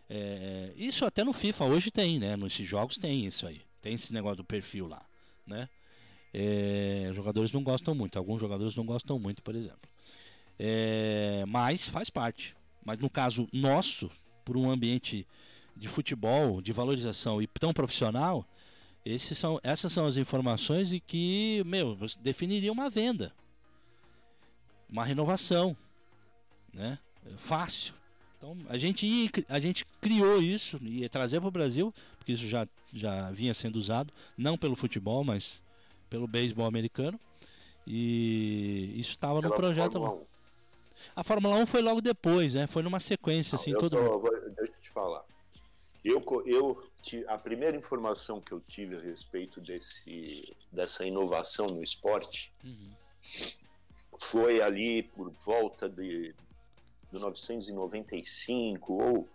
é, isso até no FIFA hoje tem, né? Nesses jogos tem isso aí. Tem esse negócio do perfil lá, né? É, jogadores não gostam muito. Alguns jogadores não gostam muito, por exemplo. É, mas faz parte. Mas no caso nosso, por um ambiente de futebol, de valorização e tão profissional, esses são, essas são as informações e que, meu, definiria uma venda, uma renovação, né? Fácil. Então a gente a gente criou isso e ia trazer para o Brasil, porque isso já já vinha sendo usado, não pelo futebol, mas pelo beisebol americano. E isso estava no projeto Fórmula lá. A Fórmula 1 foi logo depois, né? Foi numa sequência, assim, eu todo tô- mundo. vou- deixa eu te falar. Eu, eu, a primeira informação que eu tive a respeito desse, dessa inovação no esporte Uhum. foi ali por volta de 1995 ou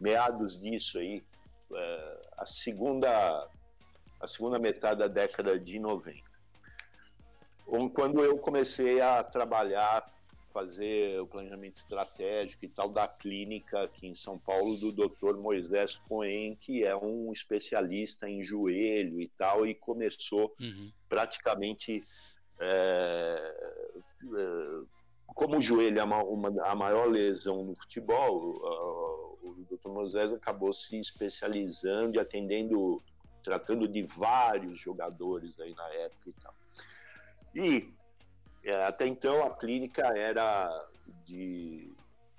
meados disso aí, é, a segunda a segunda metade da década de 90. Ou Quando eu comecei a trabalhar, fazer o planejamento estratégico e tal da clínica aqui em São Paulo do Dr. Moisés Cohen, que é um especialista em joelho e tal, e começou Uhum. praticamente é, é, como o joelho é uma, uma- a maior lesão no futebol, ah, o Dr. Moisés acabou se especializando e atendendo tratando de vários jogadores aí na época e tal. E é, até então a clínica era de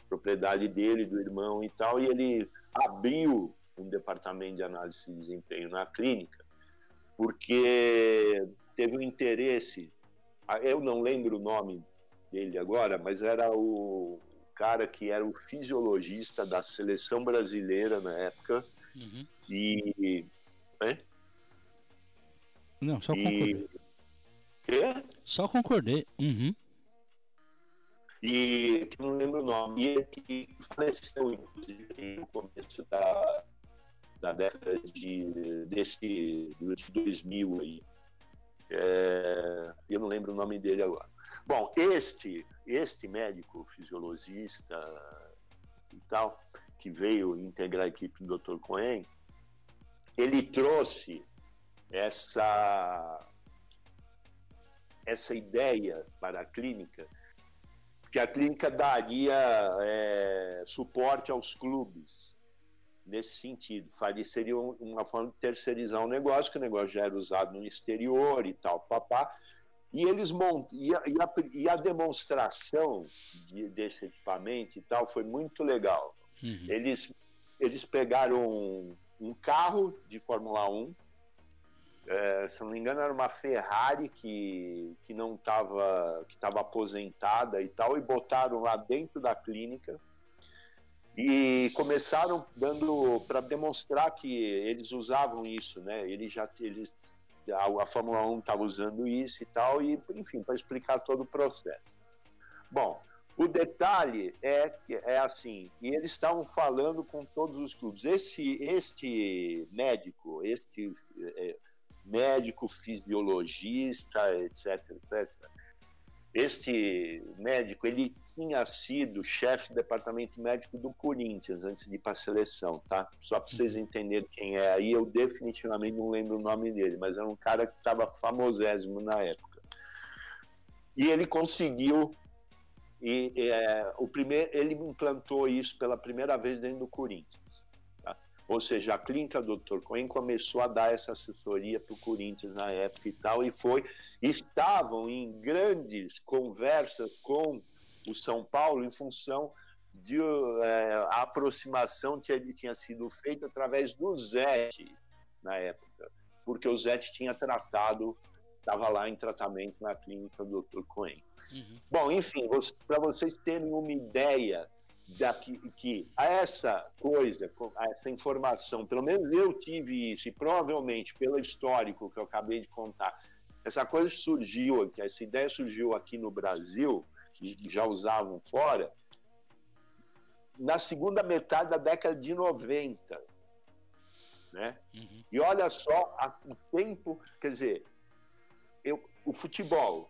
propriedade dele, do irmão e tal, e ele abriu um departamento de análise de desempenho na clínica, porque teve um interesse, eu não lembro o nome dele agora, mas era o cara que era o fisiologista da seleção brasileira na época, uhum. e... Não, só concordei. Quê? Só concordei. Uhum e que não lembro o nome, e ele que faleceu, inclusive, no começo da, da década de, desse, de 2000 aí. É, eu não lembro o nome dele agora. Bom, este, este médico fisiologista e tal, que veio integrar a equipe do Dr. Cohen, ele trouxe essa, essa ideia para a clínica que a clínica daria é, suporte aos clubes nesse sentido. Faria, seria uma forma de terceirizar um negócio, que o negócio já era usado no exterior e tal, papá. E eles montam, e a, e e a demonstração de, desse equipamento e tal foi muito legal. Uhum. Eles, eles pegaram um, um carro de Fórmula 1, é, se não me engano, era uma Ferrari que, que não estava que estava aposentada e tal, e botaram lá dentro da clínica e começaram dando para demonstrar que eles usavam isso, né? Eles já eles a, a Fórmula 1 estava usando isso e tal, e enfim, para explicar todo o processo. Bom, o detalhe é é assim, e eles estavam falando com todos os clubes. Esse este médico, este é, médico fisiologista, etc, etc. Este médico, ele tinha sido chefe do departamento médico do Corinthians antes de ir para a seleção, tá? Só para vocês entenderem quem é aí, eu definitivamente não lembro o nome dele, mas era um cara que estava famosésimo na época. E ele conseguiu e é, o primeiro ele implantou isso pela primeira vez dentro do Corinthians. Ou seja, a clínica Dr. Cohen começou a dar essa assessoria para o Corinthians na época e tal, e foi. Estavam em grandes conversas com o São Paulo em função de é, a aproximação que ele tinha sido feita através do Zete na época, porque o Zete tinha tratado, estava lá em tratamento na clínica do Dr. Cohen. Uhum. Bom, enfim, para vocês terem uma ideia daqui, que essa coisa, essa informação, pelo menos eu tive isso, e provavelmente pelo histórico que eu acabei de contar, essa coisa surgiu, que essa ideia surgiu aqui no Brasil, e já usavam fora, na segunda metade da década de 90. Né? Uhum. E olha só a, o tempo, quer dizer, eu, o futebol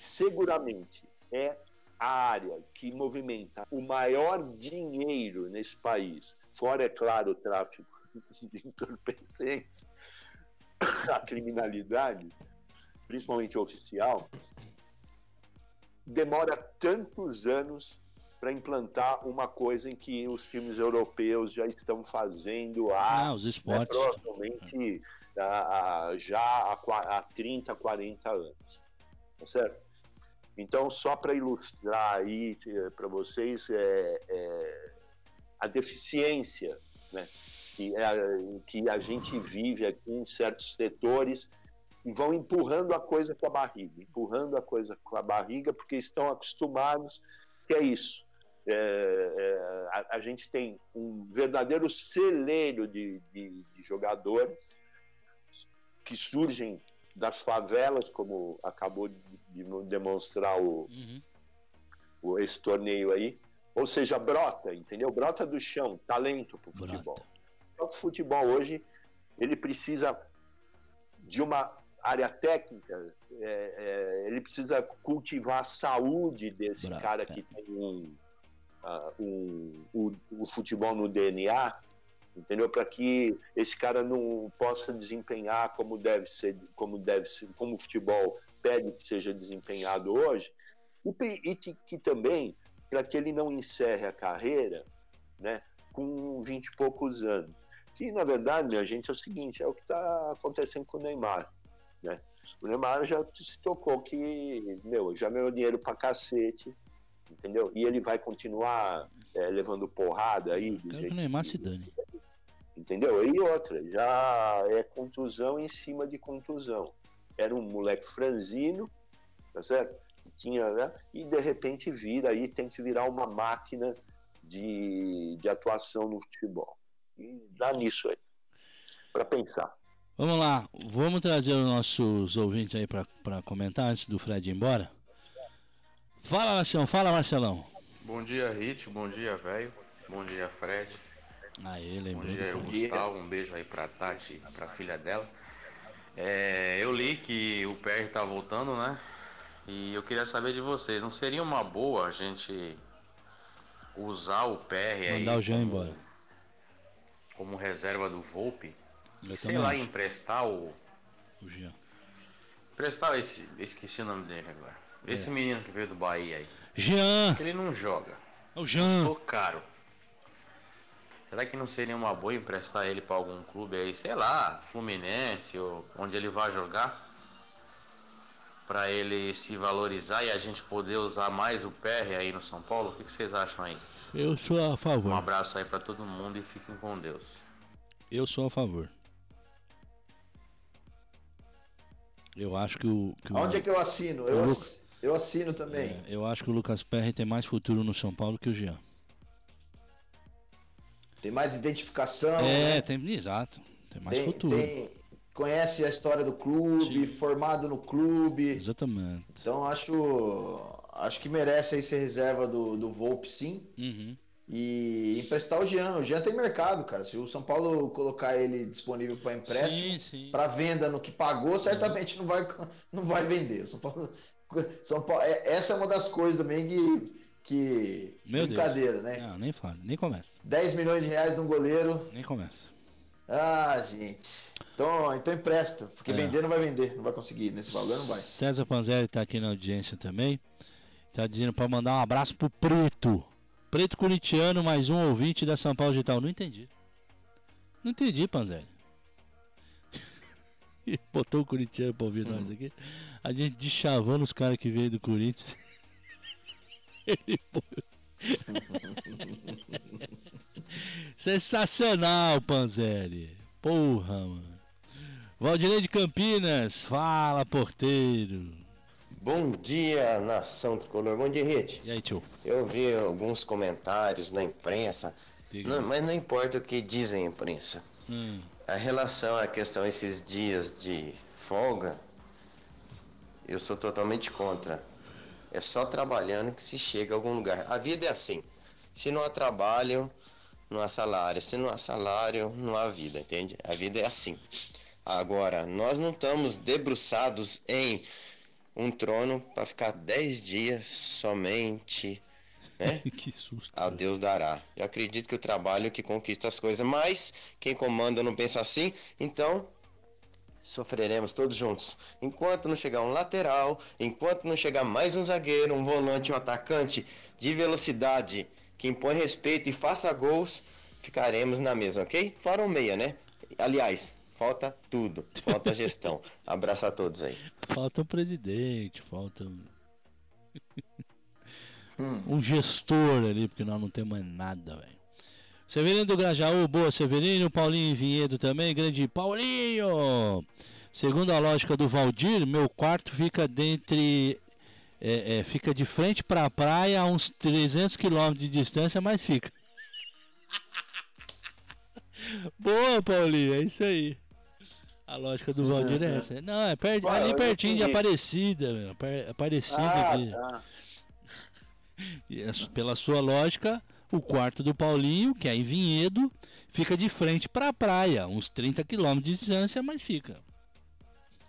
seguramente é a área que movimenta o maior dinheiro nesse país, fora, é claro, o tráfico de entorpecentes, a criminalidade, principalmente oficial, demora tantos anos para implantar uma coisa em que os filmes europeus já estão fazendo há ah, os esportes. Né, provavelmente há, já há, há 30, 40 anos. Tá certo? Então, só para ilustrar aí para vocês é, é, a deficiência né, que, é, que a gente vive aqui em certos setores e vão empurrando a coisa com a barriga, empurrando a coisa com a barriga porque estão acostumados que é isso. É, é, a, a, gente tem um verdadeiro celeiro de, de, de jogadores que surgem das favelas, como acabou de, de demonstrar o, uhum. o, esse torneio aí. Ou seja, brota, entendeu? Brota do chão, talento para o futebol. O futebol hoje, ele precisa de uma área técnica, é, é, ele precisa cultivar a saúde desse cara que tem um, uh, um, o, o futebol no DNA, entendeu? Para que esse cara não possa desempenhar como deve ser, como deve ser, como o futebol pede que seja desempenhado hoje, e, que, que também para que ele não encerre a carreira, né, com 20 e poucos anos. Que na verdade, minha gente, é o seguinte: é o que está acontecendo com o Neymar. Né? O Neymar já se tocou que, meu, já ganhou dinheiro pra cacete, entendeu? E ele vai continuar é, levando porrada aí. Quero que o Neymar se dane. Entendeu? E outra, já é contusão em cima de contusão. Era um moleque franzino, tá certo? Tinha, né? E de repente vira aí, tem que virar uma máquina de, de atuação no futebol. E dá nisso aí, para pensar. Vamos lá, vamos trazer os nossos ouvintes aí para comentar antes do Fred ir embora. Fala, Marcelão, fala, Marcelão. Bom dia, Rit, bom dia, velho. Bom dia, Fred. Aí, lembrou Bom dia, do Gustavo. Um beijo aí pra Tati, pra filha dela. É, eu li que o PR tá voltando, né? E eu queria saber de vocês, não seria uma boa a gente usar o PR aí Mandar o Jean embora. como reserva do Volpe? Eu sei lá, acho. emprestar o. O Jean. Emprestar esse. Esqueci o nome dele agora. É. Esse menino que veio do Bahia aí. Jean! Ele não joga. O Jean! Custou caro. Será que não seria uma boa emprestar ele para algum clube aí, sei lá, Fluminense ou onde ele vai jogar? Para ele se valorizar e a gente poder usar mais o PR aí no São Paulo? O que que vocês acham aí? Eu sou a Um favor. abraço aí para todo mundo e fiquem com Deus. Eu sou a favor. Eu acho que o. Que o- Onde é que eu assino? Eu, o eu assino também. é, eu acho que o Lucas Perry tem mais futuro no São Paulo que o Jean. Tem mais identificação. é, né? tem. Exato. Tem mais Tem- futuro. tem- conhece a história do clube, formado no clube. Exatamente. Então acho acho que merece aí ser reserva do, do Volpe, sim. Uhum. E emprestar o Jean. O Jean tem mercado, cara. Se o São Paulo colocar ele disponível para empréstimo, Sim, sim. para venda no que pagou, certamente não vai, não vai vender. O São Paulo, São Paulo, é- essa é uma das coisas também que, que Meu brincadeira, Deus. né? Não, nem fala, nem começa. 10 milhões de reais num goleiro. Nem começa. Ah, gente. Então, então empresta, porque É. vender não vai vender, não vai conseguir. Nesse valor não vai. César Panzeri tá aqui na audiência também. Tá dizendo pra mandar um abraço pro Preto. Preto Corintiano, mais um ouvinte da São Paulo Digital. Não entendi. Não entendi, Panzeri. Botou o corintiano pra ouvir nós aqui. A gente deschavando os caras que veio do Corinthians. Ele Sensacional, Panzeri. Porra, mano. Valdirei de Campinas, fala, porteiro. Bom dia, nação tricolor. Bom dia, Rite. E aí, tio? Eu vi alguns comentários na imprensa, não- mas não importa o que dizem a imprensa. Hum. A relação à questão esses dias de folga, eu sou totalmente contra. É só trabalhando que se chega a algum lugar. A vida é assim. Se não há trabalho, não há salário. Se não há salário, não há vida, entende? A vida é assim. Agora, nós não estamos debruçados em um trono para ficar 10 dias somente, né? que susto. A Deus dará. Eu acredito que o trabalho é que conquista as coisas, mas quem comanda não pensa assim, então sofreremos todos juntos. Enquanto não chegar um lateral, enquanto não chegar mais um zagueiro, um volante, um atacante de velocidade que impõe respeito e faça gols, ficaremos na mesma, ok? Fora o meia, né? Aliás, falta tudo, falta gestão. Abraço a todos aí. Falta um presidente, falta um... um gestor ali, porque nós não temos mais nada, velho. Severino do Grajaú, boa Severino, Paulinho Vinhedo também, grande Paulinho. Segundo a lógica do Valdir, meu quarto fica dentre é, é, fica de frente para a praia a uns 300 quilômetros de distância, mas fica. Boa, Paulinho, é isso aí. A lógica do Valdir é essa. Não, é per- Ué, ali pertinho de. Aparecida, meu. Apar- Aparecida Ah, aqui. tá. E pela sua lógica, o quarto do Paulinho, que é em Vinhedo, fica de frente para a praia, uns 30 quilômetros de distância, mas fica.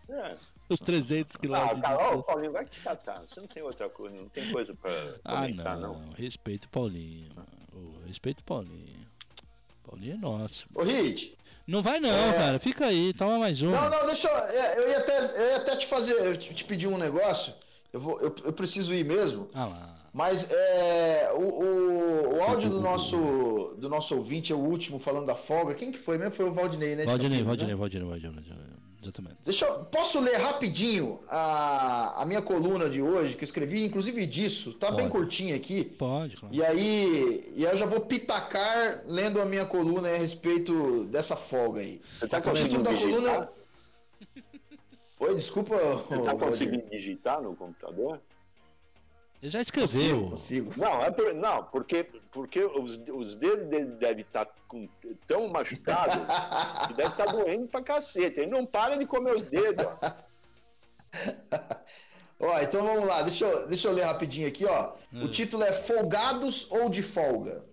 É. Os 300 quilômetros Ah, de cara, ó. Paulinho, vai te catar. Você não tem outra coisa, não tem coisa pra Ah, comentar, não. não. Respeito o Paulinho. mano. Ô, respeito o Paulinho. Paulinho é nosso. Ô, Hit. Não vai não, É. cara. Fica aí, toma mais um. Não, não, deixa eu. é, Eu ia até, eu ia até te fazer. Eu te, te pedir um negócio. Eu, vou, eu, eu preciso ir mesmo. Ah lá. Mas é, o, o, o áudio do nosso, do nosso ouvinte é o último falando da folga. Quem que foi mesmo? Foi o Valdinei, né? Valdinei, Campinas, Valdinei, né? Valdinei, Valdinei, Valdinei. Exatamente. Deixa eu, posso ler rapidinho a, a minha coluna de hoje, que eu escrevi, inclusive disso. Tá bem Pode. curtinha aqui. Pode, claro. E aí, e aí eu já vou pitacar lendo a minha coluna a respeito dessa folga aí. Você tá O título conseguindo da digitar? coluna. Oi, desculpa. Você tá Valdir. conseguindo digitar no computador? Ele já escreveu. Consigo. Não, é por- não porque, porque os, os dedos dele devem estar com, tão machucados que deve estar doendo pra cacete. Ele não para de comer os dedos. ó. Ó, então vamos lá, deixa eu, deixa eu ler rapidinho aqui, ó. O título é Folgados ou de Folga?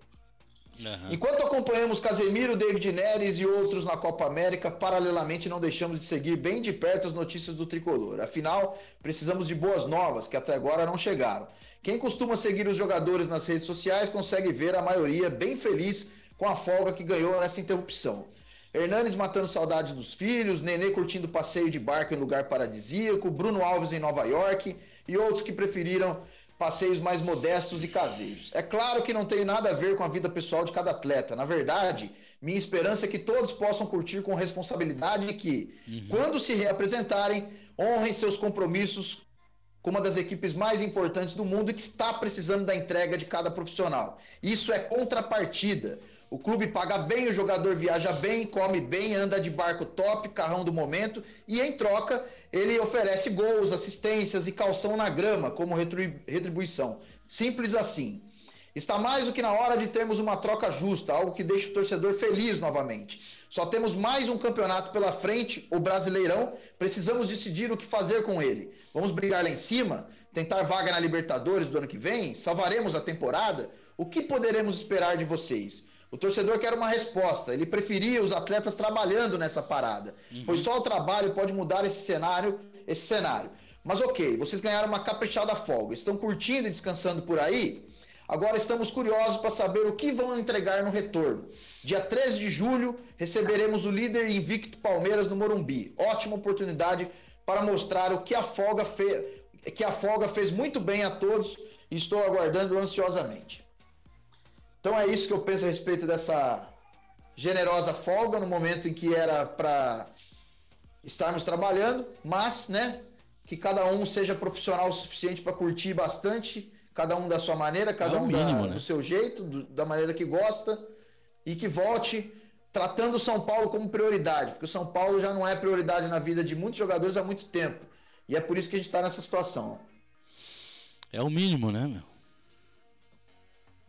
Enquanto acompanhamos Casemiro, David Neres e outros na Copa América, paralelamente não deixamos de seguir bem de perto as notícias do tricolor. Afinal, precisamos de boas novas que até agora não chegaram. Quem costuma seguir os jogadores nas redes sociais consegue ver a maioria bem feliz com a folga que ganhou nessa interrupção. Hernanes matando saudades dos filhos, Nenê curtindo passeio de barco em lugar paradisíaco, Bruno Alves em Nova York e outros que preferiram passeios mais modestos e caseiros. É claro que não tem nada a ver com a vida pessoal de cada atleta. Na verdade, minha esperança é que todos possam curtir com responsabilidade e que, quando se reapresentarem, honrem seus compromissos com uma das equipes mais importantes do mundo e que está precisando da entrega de cada profissional. Isso é contrapartida. O clube paga bem, o jogador viaja bem, come bem, anda de barco top, carrão do momento, e em troca ele oferece gols, assistências e calção na grama como retribui- retribuição. Simples assim. Está mais do que na hora de termos uma troca justa, algo que deixa o torcedor feliz novamente. Só temos mais um campeonato pela frente, o Brasileirão. Precisamos decidir o que fazer com ele. Vamos brigar lá em cima? Tentar vaga na Libertadores do ano que vem? Salvaremos a temporada? O que poderemos esperar de vocês? O torcedor quer uma resposta. Ele preferia os atletas trabalhando nessa parada, pois só o trabalho pode mudar esse cenário, esse cenário. Mas ok, vocês ganharam uma caprichada folga, estão curtindo e descansando por aí? Agora estamos curiosos para saber o que vão entregar no retorno. Dia 13 de julho receberemos o líder invicto Palmeiras no Morumbi. Ótima oportunidade para mostrar o que a folga fez, que a folga fez muito bem a todos e estou aguardando ansiosamente. Então é isso que eu penso a respeito dessa generosa folga no momento em que era para estarmos trabalhando, mas, né, que cada um seja profissional o suficiente para curtir bastante, cada um da sua maneira, cada É um mínimo, da- né? do seu jeito, do- da maneira que gosta, e que volte tratando o São Paulo como prioridade, porque o São Paulo já não é prioridade na vida de muitos jogadores há muito tempo. E é por isso que a gente está nessa situação. É o mínimo, né, meu?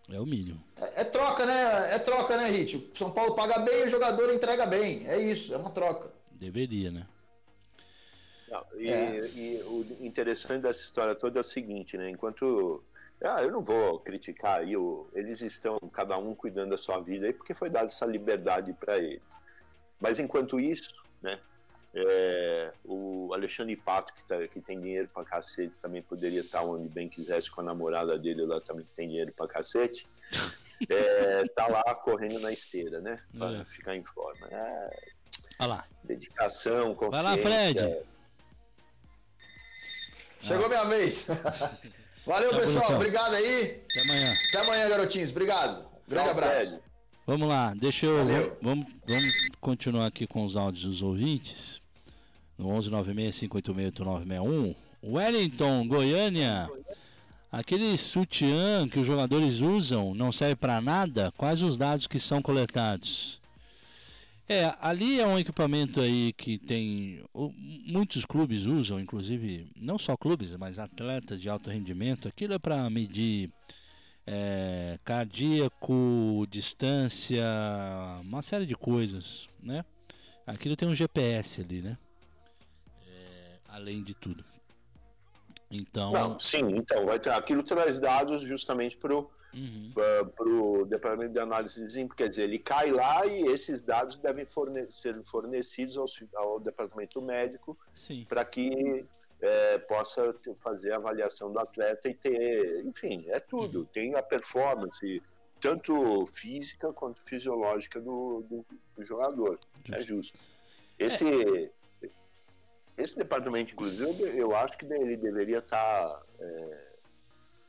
É o mínimo. É, é troca, né? É troca, né, Rit? O São Paulo paga bem, o jogador entrega bem. É isso, é uma troca. Deveria, né? Não, e, É. e o interessante dessa história toda é o seguinte, né? Enquanto. Ah, eu não vou criticar aí, o- eles estão cada um cuidando da sua vida aí, porque foi dada essa liberdade para eles. Mas enquanto isso, né? É, o Alexandre Pato, que, tá- que tem dinheiro pra cacete, também poderia estar onde bem quisesse com a namorada dele lá também que tem dinheiro pra cacete. é, tá lá correndo na esteira, né? Pra É. ficar em forma. É, Olha lá. dedicação, consciência. Vai lá, Fred. Chegou minha vez. Valeu, Tá pessoal. bonitão. Obrigado aí. Até amanhã. Até amanhã, garotinhos. Obrigado. Grande Tchau, abraço. Fred. Vamos lá, deixa eu. Valeu. Vamos, vamos continuar aqui com os áudios dos ouvintes. No 1196-586-8961. Wellington, Goiânia. Aquele sutiã que os jogadores usam não serve para nada? Quais os dados que são coletados? É, ali é um equipamento aí que tem. Muitos clubes usam, inclusive, não só clubes, mas atletas de alto rendimento. Aquilo é para medir é, cardíaco, distância, uma série de coisas, né? Aquilo tem um GPS ali, né? É, além de tudo. Então, Não, sim, então, vai ter, aquilo traz dados justamente para o Uhum. departamento de análise de desempenho, quer dizer, ele cai lá e esses dados devem forne- ser fornecidos ao, ao departamento médico para que é, possa fazer a avaliação do atleta e ter, enfim, é tudo, Uhum. tem a performance, tanto física quanto fisiológica do, do- do jogador, é justo. Esse, esse departamento, inclusive, eu, acho que ele deveria estar é,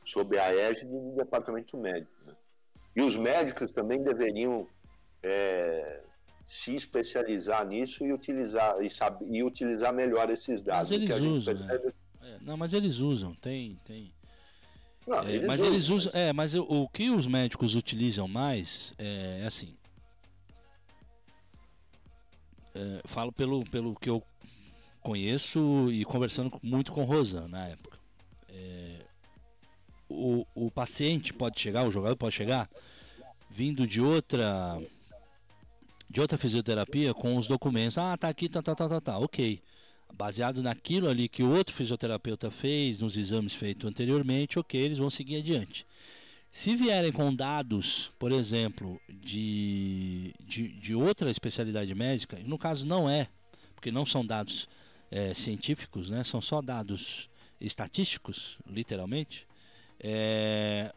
sob a égide do departamento médico. Né? E os médicos também deveriam é, se especializar nisso e utilizar, e, saber, e utilizar melhor esses dados. Mas eles usam. Percebe... É. não, mas eles usam, tem. tem... Não, é, eles mas usam, eles usam. Mas... É, mas o, o, que os médicos utilizam mais é, é assim. É, falo pelo, pelo que eu conheço e conversando muito com o Rosan na época. É, o, o paciente pode chegar, o jogador pode chegar vindo de outra de outra fisioterapia com os documentos. Ah, tá aqui, tá, tá, tá, tá, tá. Ok. Baseado naquilo ali que o outro fisioterapeuta fez, nos exames feitos anteriormente, ok, eles vão seguir adiante. Se vierem com dados, por exemplo, de, de, de outra especialidade médica, no caso não é, porque não são dados é, científicos, né? são só dados estatísticos, literalmente, é,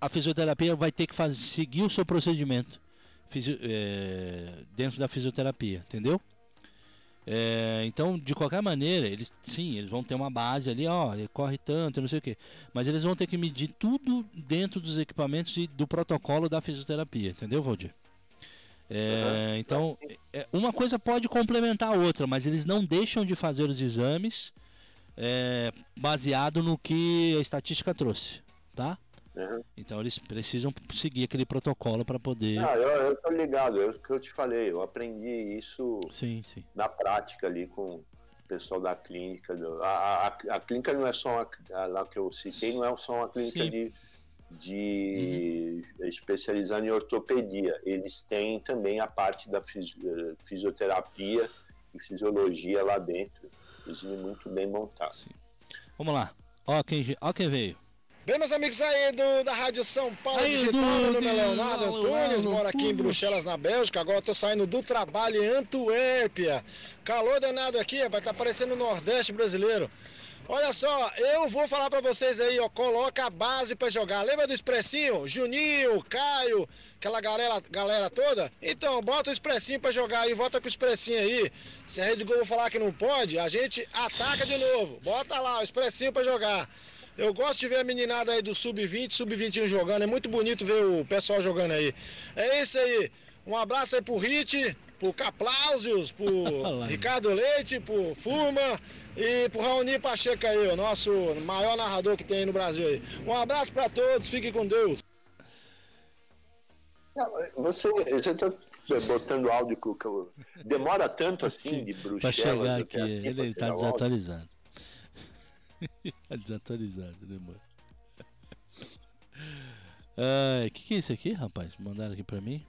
a fisioterapia vai ter que fazer, seguir o seu procedimento fisio, é, dentro da fisioterapia, entendeu? É, então, de qualquer maneira, eles sim, eles vão ter uma base ali, ó, corre tanto, não sei o que, mas eles vão ter que medir tudo dentro dos equipamentos e do protocolo da fisioterapia, entendeu, Valdir? É, uhum. Então, é, uma coisa pode complementar a outra, mas eles não deixam de fazer os exames é, baseado no que a estatística trouxe, tá? Uhum. Então eles precisam seguir aquele protocolo para poder. Ah, eu, eu tô ligado, é o que eu te falei, eu aprendi isso sim, sim. na prática ali com o pessoal da clínica. A, a, a clínica não é só uma, a, lá que eu citei, não é só uma clínica sim. de, de uhum. especializando em ortopedia. Eles têm também a parte da fisioterapia e fisiologia lá dentro. Inclusive muito bem montado. Vamos lá. Ó quem, ó quem veio. Bem, meus amigos aí do, da Rádio São Paulo aí, Digital, meu nome é Leonardo Antunes, moro aqui em Bruxelas, na Bélgica. Agora estou saindo do trabalho em Antuérpia. Calor danado aqui, vai estar tá parecendo o Nordeste brasileiro. Olha só, eu vou falar para vocês aí, ó, coloca a base para jogar. Lembra do Expressinho? Juninho, Caio, aquela galera, galera toda? Então, bota o Expressinho para jogar aí, volta com o Expressinho aí. Se a Rede Globo falar que não pode, a gente ataca de novo. Bota lá o Expressinho para jogar. Eu gosto de ver a meninada aí do Sub-20, Sub-21 jogando. É muito bonito ver o pessoal jogando aí. É isso aí. Um abraço aí pro Hit, pro Caplausius, pro Ricardo Leite, pro Furma e pro Raoni Pacheco aí, o nosso maior narrador que tem aí no Brasil aí. Um abraço para todos, fiquem com Deus. Você, você tá botando áudio que eu, demora tanto assim Sim, de Bruxelas. Pra chegar aqui, ele, ele tá desatualizado. tá desatualizado, né, mano? O que, que é isso aqui, rapaz? Mandaram aqui pra mim.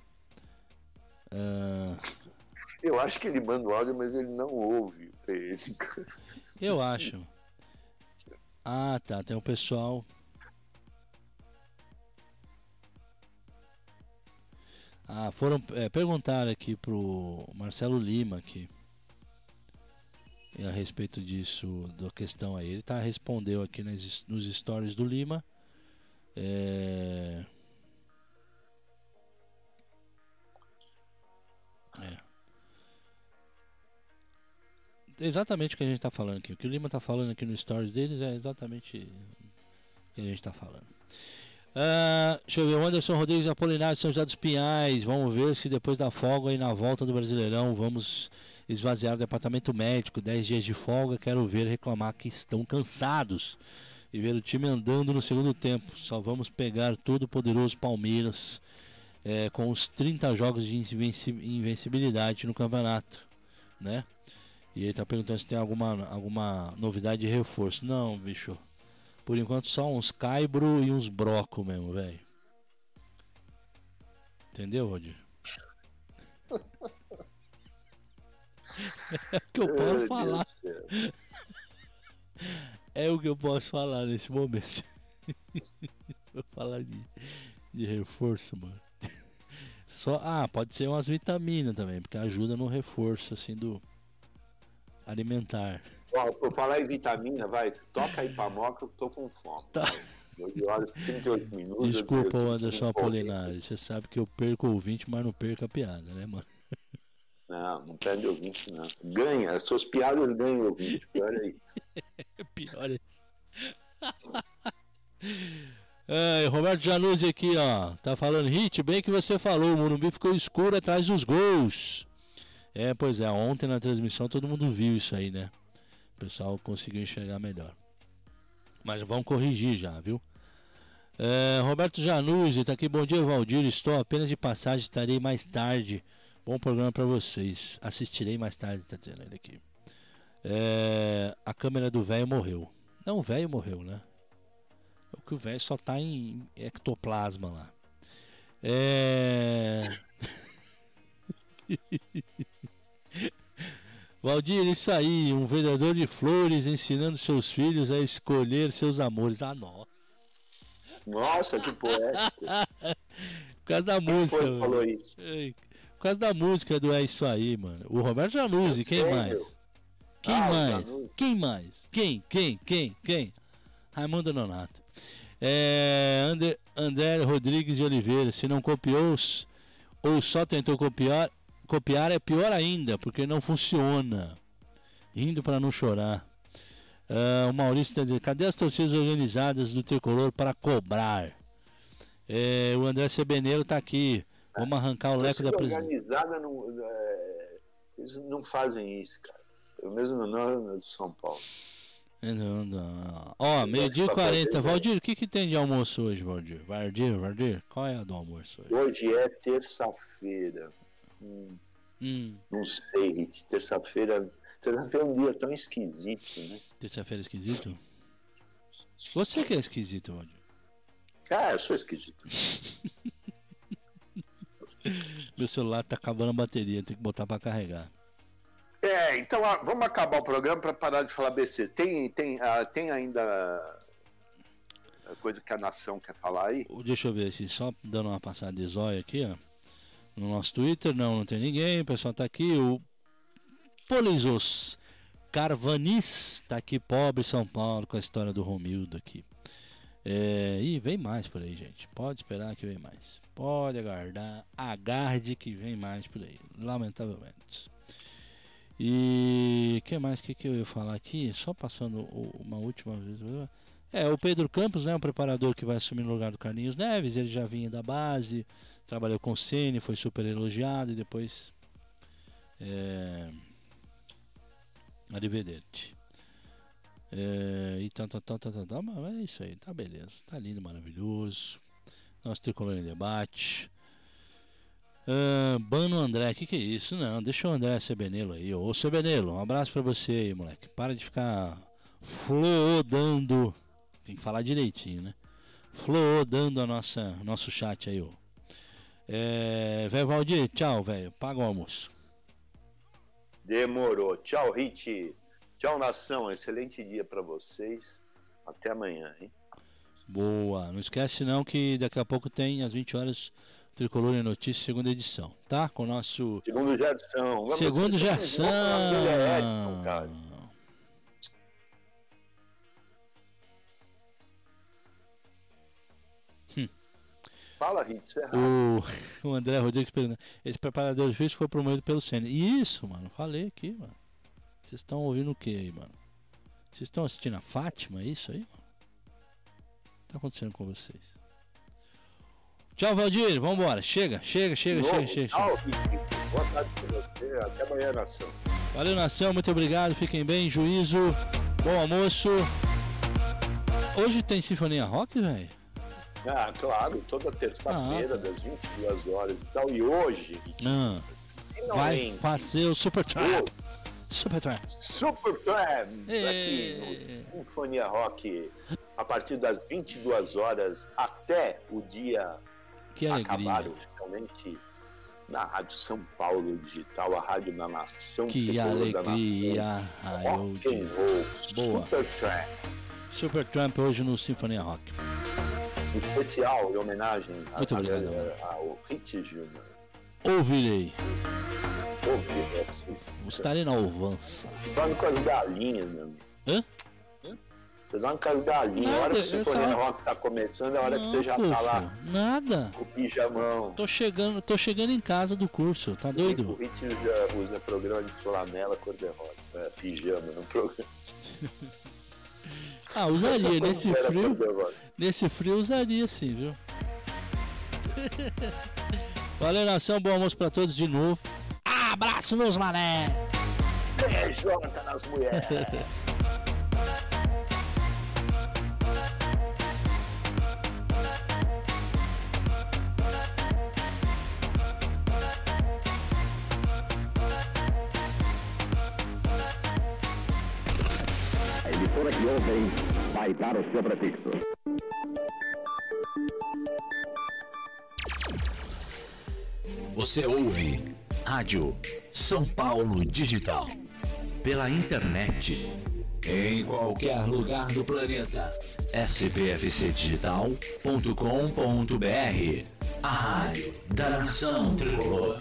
Uh... Eu acho que ele manda o áudio, mas ele não ouve. Eu acho. Ah, tá. Tem o pessoal. Ah, foram é, perguntar aqui pro Marcelo Lima aqui a respeito disso, da questão aí. Ele tá, respondeu aqui nas, nos stories do Lima. É... é. Exatamente o que a gente está falando aqui. O que o Lima está falando aqui no stories deles é exatamente o que a gente está falando. Uh, deixa eu ver, o Anderson Rodrigues Apolinário São José dos Pinhais. Vamos ver se depois da folga e na volta do Brasileirão vamos esvaziar o departamento médico, 10 dias de folga, quero ver reclamar que estão cansados e ver o time andando no segundo tempo. Só vamos pegar todo o poderoso Palmeiras é, com os 30 jogos de invencibilidade no campeonato, né? E ele está perguntando se tem alguma, alguma novidade de reforço. Não, bicho. Por enquanto só uns caibro e uns broco mesmo, velho. Entendeu, Rodir? É o que eu posso falar. É o que eu posso falar nesse momento. Vou falar de, de reforço, mano. Só, ah, pode ser umas vitaminas também, porque ajuda no reforço assim do alimentar. Ó, por falar em vitamina, vai, toca aí pra moca, eu tô com fome. Tá. 38 minutos. Desculpa, Anderson Apolinário. Você sabe que eu perco o ouvinte, mas não perco a piada, né, mano? Não, não perde ouvinte, não. Ganha, as suas piadas ganham ouvinte. Pior é isso. Pior é isso. É, Roberto Januzzi aqui, ó. Tá falando, Hit, bem que você falou, o Morumbi ficou escuro atrás dos gols. É, pois é, ontem na transmissão todo mundo viu isso aí, né? O pessoal conseguiu enxergar melhor. Mas vão corrigir já, viu? É, Roberto Januzzi tá aqui, bom dia, Valdir. Estou apenas de passagem, estarei mais tarde. Bom programa para vocês. Assistirei mais tarde, tá dizendo ele aqui. É, a câmera do velho morreu. Não, o velho morreu, né? O que o velho só tá em ectoplasma lá. É. Valdir, isso aí, um vendedor de flores ensinando seus filhos a escolher seus amores. Ah, nossa. Nossa, que poético. Por causa da Quem música. foi falou isso? Por causa da música do É Isso Aí, mano. O Roberto Januzzi, quem mais? Quem Ah, mais? Quem mais? Quem? Quem? Quem? Quem? Raimundo Nonato. É, Ander, André Rodrigues de Oliveira. Se não copiou ou só tentou copiar, copiar é pior ainda, porque não funciona. Rindo para não chorar. Ah, o Maurício está dizendo: cadê as torcidas organizadas do tricolor para cobrar? É, o André Sebeneiro está aqui. Vamos arrancar o leco Torcida da presidência. organizada não, é, eles não fazem isso, cara. Eu mesmo no Norte de São Paulo. Não, não. Ó, meio-dia e Papel 40. dele, Valdir, o que, que tem de almoço hoje, Valdir? Valdir, Valdir, qual é a do almoço hoje? Hoje é terça-feira. Hum, Hum, não sei. Terça-feira. Terça-feira é um dia tão esquisito, né? terça-feira é esquisito? Você que é esquisito, Valdir. Ah, eu sou esquisito. Meu celular tá acabando a bateria, tem que botar pra carregar. É, então vamos acabar o programa para parar de falar BC. Tem, tem, ah, tem ainda a coisa que a nação quer falar aí? Deixa eu ver aqui, só dando uma passada de zóio aqui, ó. No nosso Twitter, não, não tem ninguém, o pessoal tá aqui. O Polizos Carvanis tá aqui, pobre São Paulo, com a história do Romildo aqui. É, e vem mais por aí, gente. Pode esperar que vem mais. Pode aguardar. Agarde que vem mais por aí. Lamentavelmente. E que mais que, que eu ia falar aqui? Só passando uma última vez. É, o Pedro Campos, né, o preparador que vai assumir no lugar do Carlinhos Neves, ele já vinha da base, trabalhou com o Ceni, foi super elogiado e depois é, Arrivederci. É, e tal, tal, tal, tal, tal, tal, mas é isso aí, tá beleza, tá lindo, maravilhoso. Nosso tricolor em debate. Ah, Bano André, que, que é isso? Não, deixa o André Sebenelo aí. Ô Sebenelo, um abraço pra você aí, moleque. Para de ficar flodando. Tem que falar direitinho, né? Flodando a nossa nosso chat aí, ó. É, velho Valdir, tchau, velho. Paga o almoço. Demorou. Tchau, Rit. Tchau, nação. Excelente dia para vocês. Até amanhã, hein? Boa. Não esquece não que daqui a pouco tem às 20 horas Tricolor em Notícias, segunda edição, tá? Com o nosso Segundo Gerson. Vamos- segundo Gerson. Edson, cara. Fala, Rit. Isso é. O, o André Rodrigues pergunta: esse preparador de físico foi promovido pelo Senna. Isso, mano, falei aqui, mano. Vocês estão ouvindo o que aí, mano? Vocês estão assistindo a Fátima, é isso aí, mano? O que tá acontecendo com vocês? Tchau, Valdir, vambora. Chega, chega, chega, chega, chega, Tchau, chega. Boa tarde pra você. Até amanhã, nação. Valeu, nação, muito obrigado. Fiquem bem, juízo. Bom almoço. Hoje tem Sinfonia Rock, velho? Ah, claro, toda terça-feira, Ah, tá. das 22 horas e tal. E hoje, Ah, vai fazer o Super Trap. Super Trap. Super aqui no Sinfonia Rock, a partir das 22 horas até o dia Que acabar alegria. oficialmente na Rádio São Paulo Digital, a rádio da nação. Que alegria. and roll, Boa. Super Tram, Super Trump hoje no Sinfonia Rock. Especial em homenagem a- Muito a- obrigado, a- mano. ao Hit Júnior. Ouvirei. Ouvi, é, Estarei na Alvança. Dorme com as galinhas, meu amigo. Hã? Você dorme com as galinhas. a hora Nada, que é o Sinfonia só- Rock tá começando, é a hora que Não, você já tá fofo, lá Nada. com o pijamão. Tô chegando, tô chegando em casa do curso, tá O doido? Hit usa, usa programa de flanela cor-de-rosa. É, pijama no programa. Ah, usaria. Nesse frio, nesse frio usaria sim, viu? Valeu, nação. Bom almoço pra todos de novo. Abraço nos mané. PJ nas mulheres. A emissora que ouvem vai dar o seu prefixo. Você ouve Rádio São Paulo Digital. Pela internet. Em qualquer lugar do planeta. spfcdigital.com.br A rádio da nação tricolor.